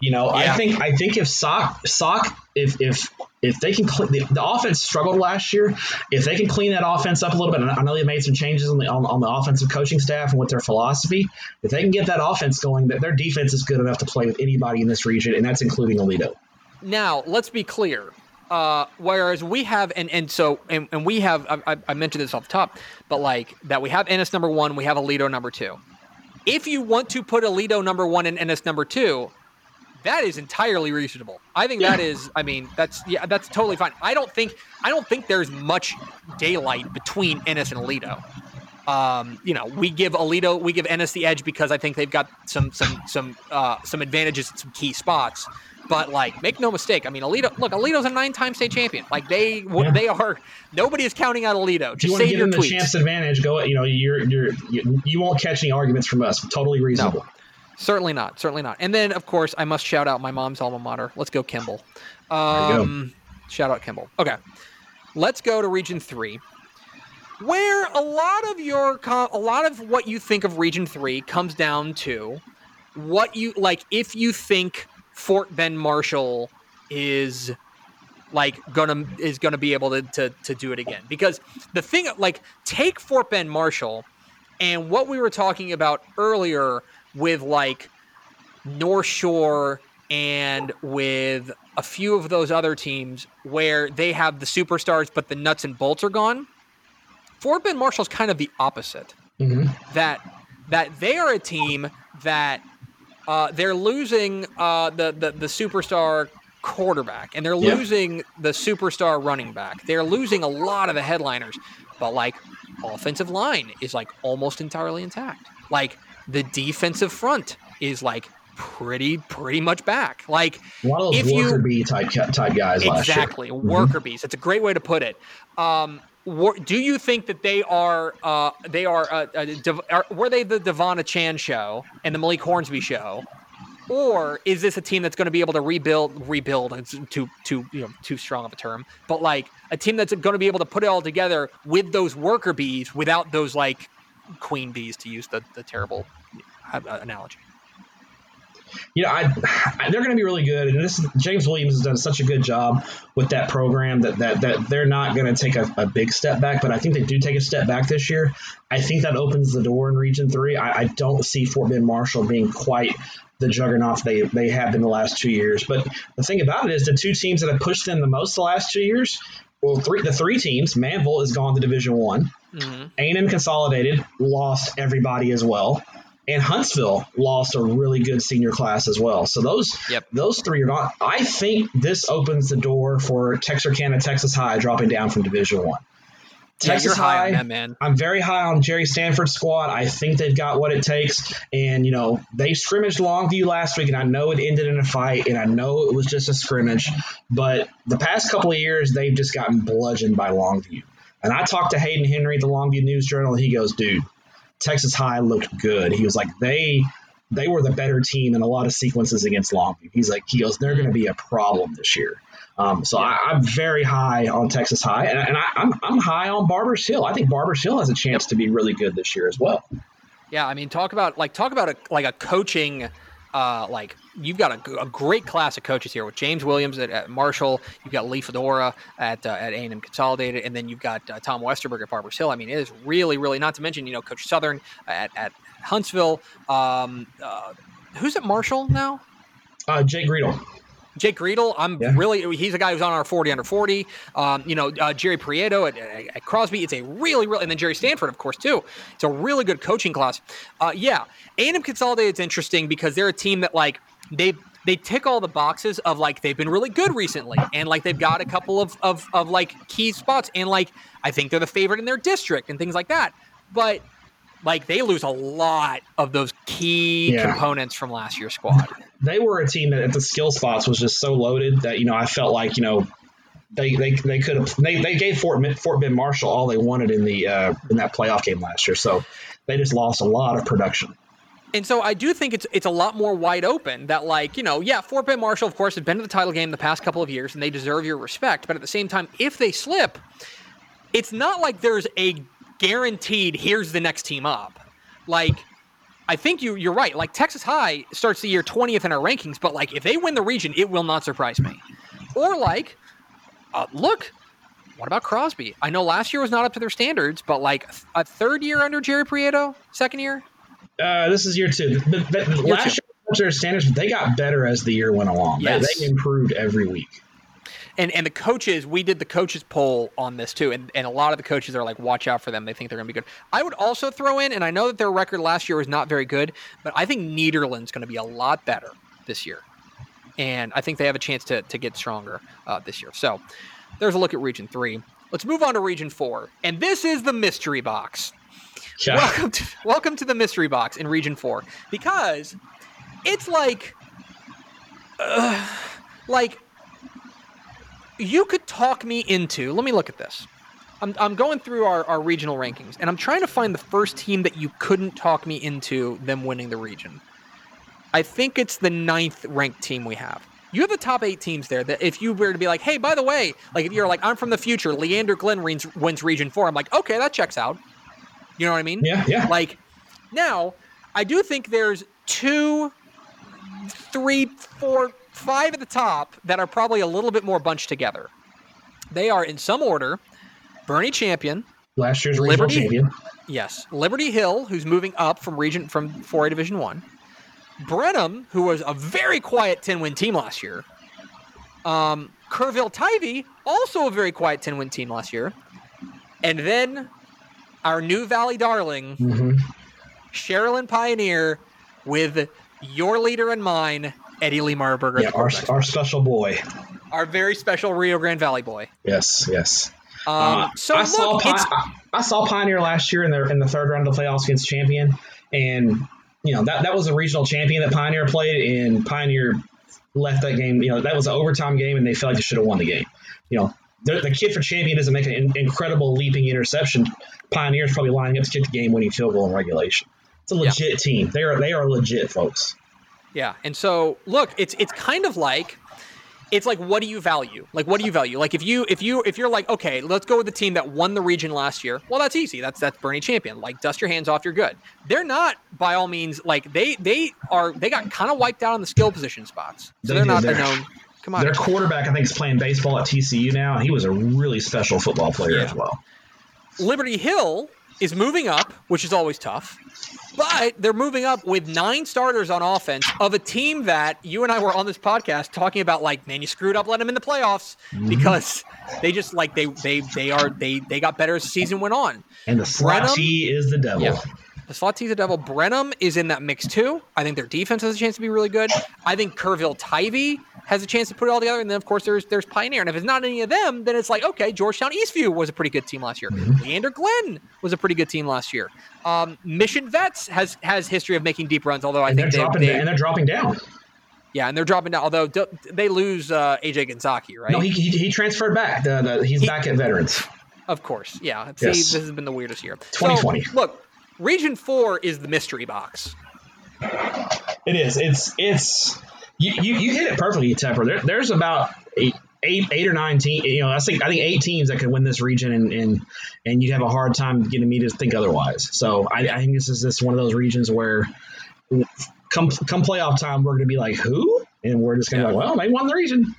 You know, Yeah. I think I think if Sock Sock if if if they can clean the, the offense struggled last year, if they can clean that offense up a little bit, I know they made some changes on the on, on the offensive coaching staff and with their philosophy. If they can get that offense going, that their defense is good enough to play with anybody in this region, and that's including Aledo. Now, let's be clear. Uh, whereas we have, and, and so, and, and we have, I, I- I mentioned this off the top, but like that we have Ennis number one, we have Aledo number two. If you want to put Aledo number one and Ennis number two, that is entirely reasonable. I think that is, I mean, that's, yeah, that's totally fine. I don't think, I don't think there's much daylight between Ennis and Aledo. Um, you know, we give Aledo, we give Ennis the edge because I think they've got some, some, some, uh, some advantages in some key spots. But like, make no mistake. I mean, Aledo. Look, Aledo's a nine-time state champion. Like they, Yeah. they are. Nobody is counting out Aledo. If you Just want to save give your them the chance advantage, go. You know, you're you're you, you won't catch any arguments from us. Totally reasonable. Certainly not. Certainly not. And then, of course, I must shout out my mom's alma mater. Let's go, Kimball. you go. Um, shout out Kimball. Okay, let's go to Region Three, where a lot of your a lot of what you think of Region Three comes down to what you like. If you think Fort Bend Marshall is like gonna is gonna be able to, to to do it again because the thing like take Fort Bend Marshall and what we were talking about earlier with like North Shore and with a few of those other teams where they have the superstars but the nuts and bolts are gone. Fort Bend Marshall's kind of the opposite hmm that that they are a team that uh, they're losing uh, the, the the superstar quarterback and they're Yeah. losing the superstar running back. They're losing a lot of the headliners, but like offensive line is like almost entirely intact. Like the defensive front is like pretty pretty much back. Like A lot of those If you- worker bee type type guys exactly worker bees. It's a great way to put it. Um, were- do you think that they are uh, they are, uh, uh, are were they the Devonna Chan show and the Malik Hornsby show, or is this a team that's going to be able to rebuild rebuild? It's too too you know too strong of a term, but like a team that's going to be able to put it all together with those worker bees without those like queen bees to use the the terrible analogy. you know, I, I they're going to be really good. And this James Williams has done such a good job with that program that that, that they're not going to take a, a big step back. But I think they do take a step back this year. I think that opens the door in Region Three. I, I don't see Fort Bend Marshall being quite the juggernaut they they have been the last two years. But the thing about it is the two teams that have pushed them the most the last two years. Well, three the three teams. Manvel has gone to Division One. hmm A&M Consolidated lost everybody as well, and Huntsville lost a really good senior class as well. So those Yep. those three are not. I think this opens the door for Texarkana, Texas High dropping down from Division One. Yeah, Texas you're high High, man. I'm very high on Jerry Stanford's squad. I think they've got what it takes. And, you know, they scrimmaged Longview last week, and I know it ended in a fight, and I know it was just a scrimmage. But the past couple of years, they've just gotten bludgeoned by Longview. And I talked to Hayden Henry the Longview News Journal, and he goes, dude, Texas High looked good. He was like, they. They were the better team in a lot of sequences against Longview. He's like, he goes, they're going to be a problem this year. Um, so I, I'm very high on Texas High, and, and I, I'm, I'm high on Barbers Hill. I think Barbers Hill has a chance to be really good this year as well. Yeah, I mean, talk about like talk about a like a coaching. Uh, like you've got a, a great class of coaches here with James Williams at, at Marshall. You've got Lee Fedora at uh, at A&M Consolidated, and then you've got uh, Tom Westerberg at Barbers Hill. I mean, it is really, really not to mention you know Coach Southern at, at Huntsville. Um, uh, who's at Marshall now? Uh, Jake Riedel. Jake Riedel, I'm Yeah. really he's a guy who's on our 40 under 40. Um, you know, uh, Jerry Prieto at, at, Crosby. It's a really, really, and then Jerry Stanford, of course, too. It's a really good coaching class. Uh, yeah, A&M Consolidated is interesting because they're a team that like they they tick all the boxes of like they've been really good recently, and like they've got a couple of of, of like key spots, and like I think they're the favorite in their district and things like that. But like they lose a lot of those key Yeah. components from last year's squad. They were a team that at the skill spots was just so loaded that you know I felt like you know they they, they could have they, they gave Fort Fort Bend Marshall all they wanted in the uh, in that playoff game last year. So they just lost a lot of production. And so I do think it's it's a lot more wide open that like, you know, yeah, Fort Bend Marshall, of course, has been to the title game the past couple of years and they deserve your respect. But at the same time, if they slip, it's not like there's a guaranteed here's the next team up. Like I think you you're right. Like Texas High starts the year 20th in our rankings, but like if they win the region, it will not surprise me. Or like uh, look, what about Crosby? I know last year was not up to their standards, but like a third year under Jerry Prieto, second year, Uh, this is year two. The, the Year last two. year their standards, but they got better as the year went along. They- They, improved every week. And and the coaches we did the coaches poll on this too and, and a lot of the coaches are like watch out for them. They think they're going to be good. I would also throw in and i know that their record last year was not very good but i think Nederland's going to be a lot better this year. And i think they have a chance to, to get stronger uh, this year. So there's a look at region three. Let's move on to region four and this is the mystery box. Yeah. welcome to welcome to the mystery box in region four because it's like uh, like you could talk me into let me look at this. I'm, I'm going through our, our regional rankings and i'm trying to find the first team that you couldn't talk me into them winning the region. I think it's the ninth ranked team we have. You have the top eight teams there that if you were to be like hey by the way like if you're like i'm from the future leander glenn wins, wins region four i'm like okay that checks out. You know what i mean? Yeah, yeah. like now, I do think there's two, three, four, five at the top that are probably a little bit more bunched together. They are in some order: Boerne Champion, Last year's Liberty- champion. yes, Liberty Hill, who's moving up from region from 4A Division One, Brenham, who was a very quiet 10-win team last year, um, Kerrville Tivy, also a very quiet 10-win team last year, and then our new Valley darling. hmm Sharyland Pioneer with your leader and mine, Eddie Lee Marburger. Yeah, our, our special boy. Our very special Rio Grande Valley boy. Yes, yes. Um, uh, so I look, saw Pi- I, saw Pioneer last year in the in the third round of the playoffs against Champion, and you know that that was a regional champion that Pioneer played, and Pioneer left that game. You know that was an overtime game, and they felt like they should have won the game. You know the, the kid for Champion doesn't make an in, incredible leaping interception. Pioneer's probably lining up to kick the game winning field goal in regulation. It's a legit yeah. team. They are they are legit folks. Yeah, and so look, it's it's kind of like it's like what do you value? Like what do you value? Like if you if you if you're like okay let's go with the team that won the region last year well that's easy. That's that's Boerne champion. Like dust your hands off you're good. They're not by all means like they they are they got kind of wiped out on the skill position spots. So they are not a known come on. their quarterback i think is playing baseball at tcu now and he was a really special football player yeah. as well. Liberty hill is moving up which is always tough but they're moving up with nine starters on offense of a team that you and I were on this podcast talking about. Like, man, you screwed up, let them in the playoffs mm-hmm. because they just like they they they are they they got better as the season went on. And the T is the devil. Yeah. The slot T is the devil. Brenham is in that mix too. I think their defense has a chance to be really good. I think Kerrville Tivy has a chance to put it all together. And then of course there's there's Pioneer. And if it's not any of them, then it's like okay, Georgetown Eastview was a pretty good team last year. Mm-hmm. Leander Glenn was a pretty good team last year. Um, Mission Vets has has history of making deep runs, although I and think they're dropping they, and they're dropping down. Yeah, and they're dropping down. Although they lose uh, AJ Gonzaki, right? No, he, he, he transferred back. The, the, he's he, back at Veterans. Of course, yeah. See, yes. this has been the weirdest year. 2020. So, look, Region Four is the mystery box. It is. It's it's you, you, you hit it perfectly, Tepper. There, there's about eight, eight, eight or nine teams. You know, I think I think eight teams that could win this region, and and and you'd have a hard time getting me to think otherwise. So I, I think this is just one of those regions where come come playoff time, we're going to be like, who? And we're just going to yeah. be like, well, they won the region.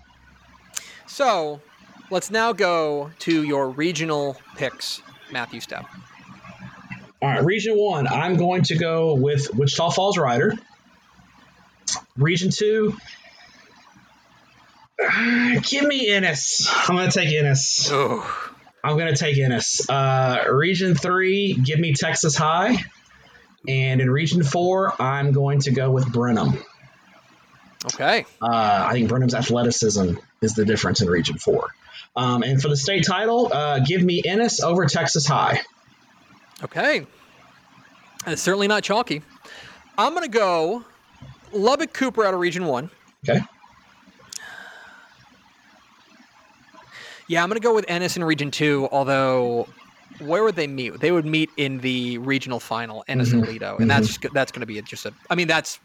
So let's now go to your regional picks, Matthew Stepp. All right, Region One. I'm going to go with Wichita Falls Rider. Region two. Uh, give me Ennis. I'm going to take Ennis. Oh. I'm going to take Ennis. Uh, region three, give me Texas High. And in Region four, I'm going to go with Brenham. Okay. Uh, I think Brenham's athleticism is the difference in Region four. Um, and for the state title, uh, give me Ennis over Texas High. Okay. It's certainly not chalky. I'm going to go Lubbock Cooper out of Region 1. Okay. Yeah, I'm going to go with Ennis in Region 2, although where would they meet? They would meet in the regional final, Ennis mm-hmm. and Lido. And mm-hmm. that's just, that's going to be just a I mean that's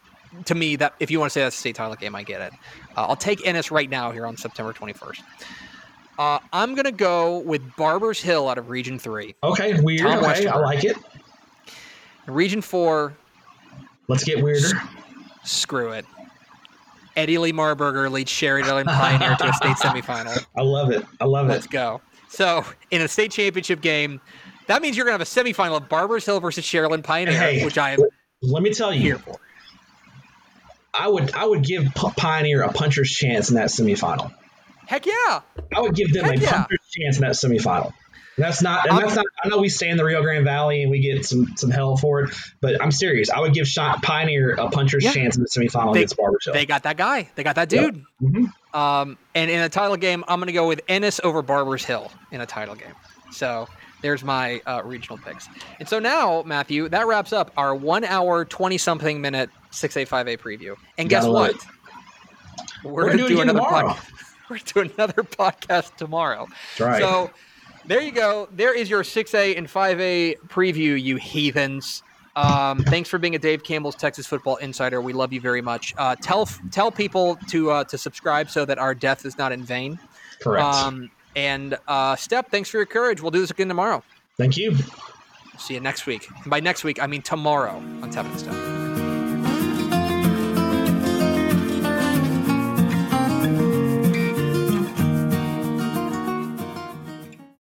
to me that if you want to say that's a state title game, I get it. Uh, I'll take Ennis right now here on September 21st. Uh, I'm going to go with Barbers Hill out of Region 3. Okay, weird. Tom okay, I like it. Region 4. Let's get weirder. Screw it. Eddie Lee Marburger leads Sharyland Pioneer to a state semifinal. I love it. I love Let's it. Let's go. So, in a state championship game, that means you're going to have a semifinal of Barbers Hill versus Sharyland Pioneer, hey, which I am. Let me tell you, here for. I would I would give Pioneer a puncher's chance in that semifinal. Heck yeah! I would give them Heck a yeah. puncher's chance in that semifinal. That's not, and that's not. I know we stay in the Rio Grande Valley and we get some some hell for it, but I'm serious. I would give Shot Pioneer a puncher's yeah. chance in the semifinal they, against Barbers Hill. They got that guy. They got that dude. Yep. Mm-hmm. Um, and in a title game, I'm going to go with Ennis over Barbers Hill in a title game. So there's my uh, regional picks. And so now, Matthew, that wraps up our one hour, 20 something minute 6A5A preview. And guess what? We're, We're going to do another podcast. We're doing another podcast tomorrow. Right. So there you go. There is your 6A and 5A preview, you heathens. Um, thanks for being a Dave Campbell's Texas Football Insider. We love you very much. Uh, tell tell people to uh, to subscribe so that our death is not in vain. Correct. Um, and uh, Stepp, thanks for your courage. We'll do this again tomorrow. Thank you. See you next week. by next week, I mean tomorrow on Tep and Stepp.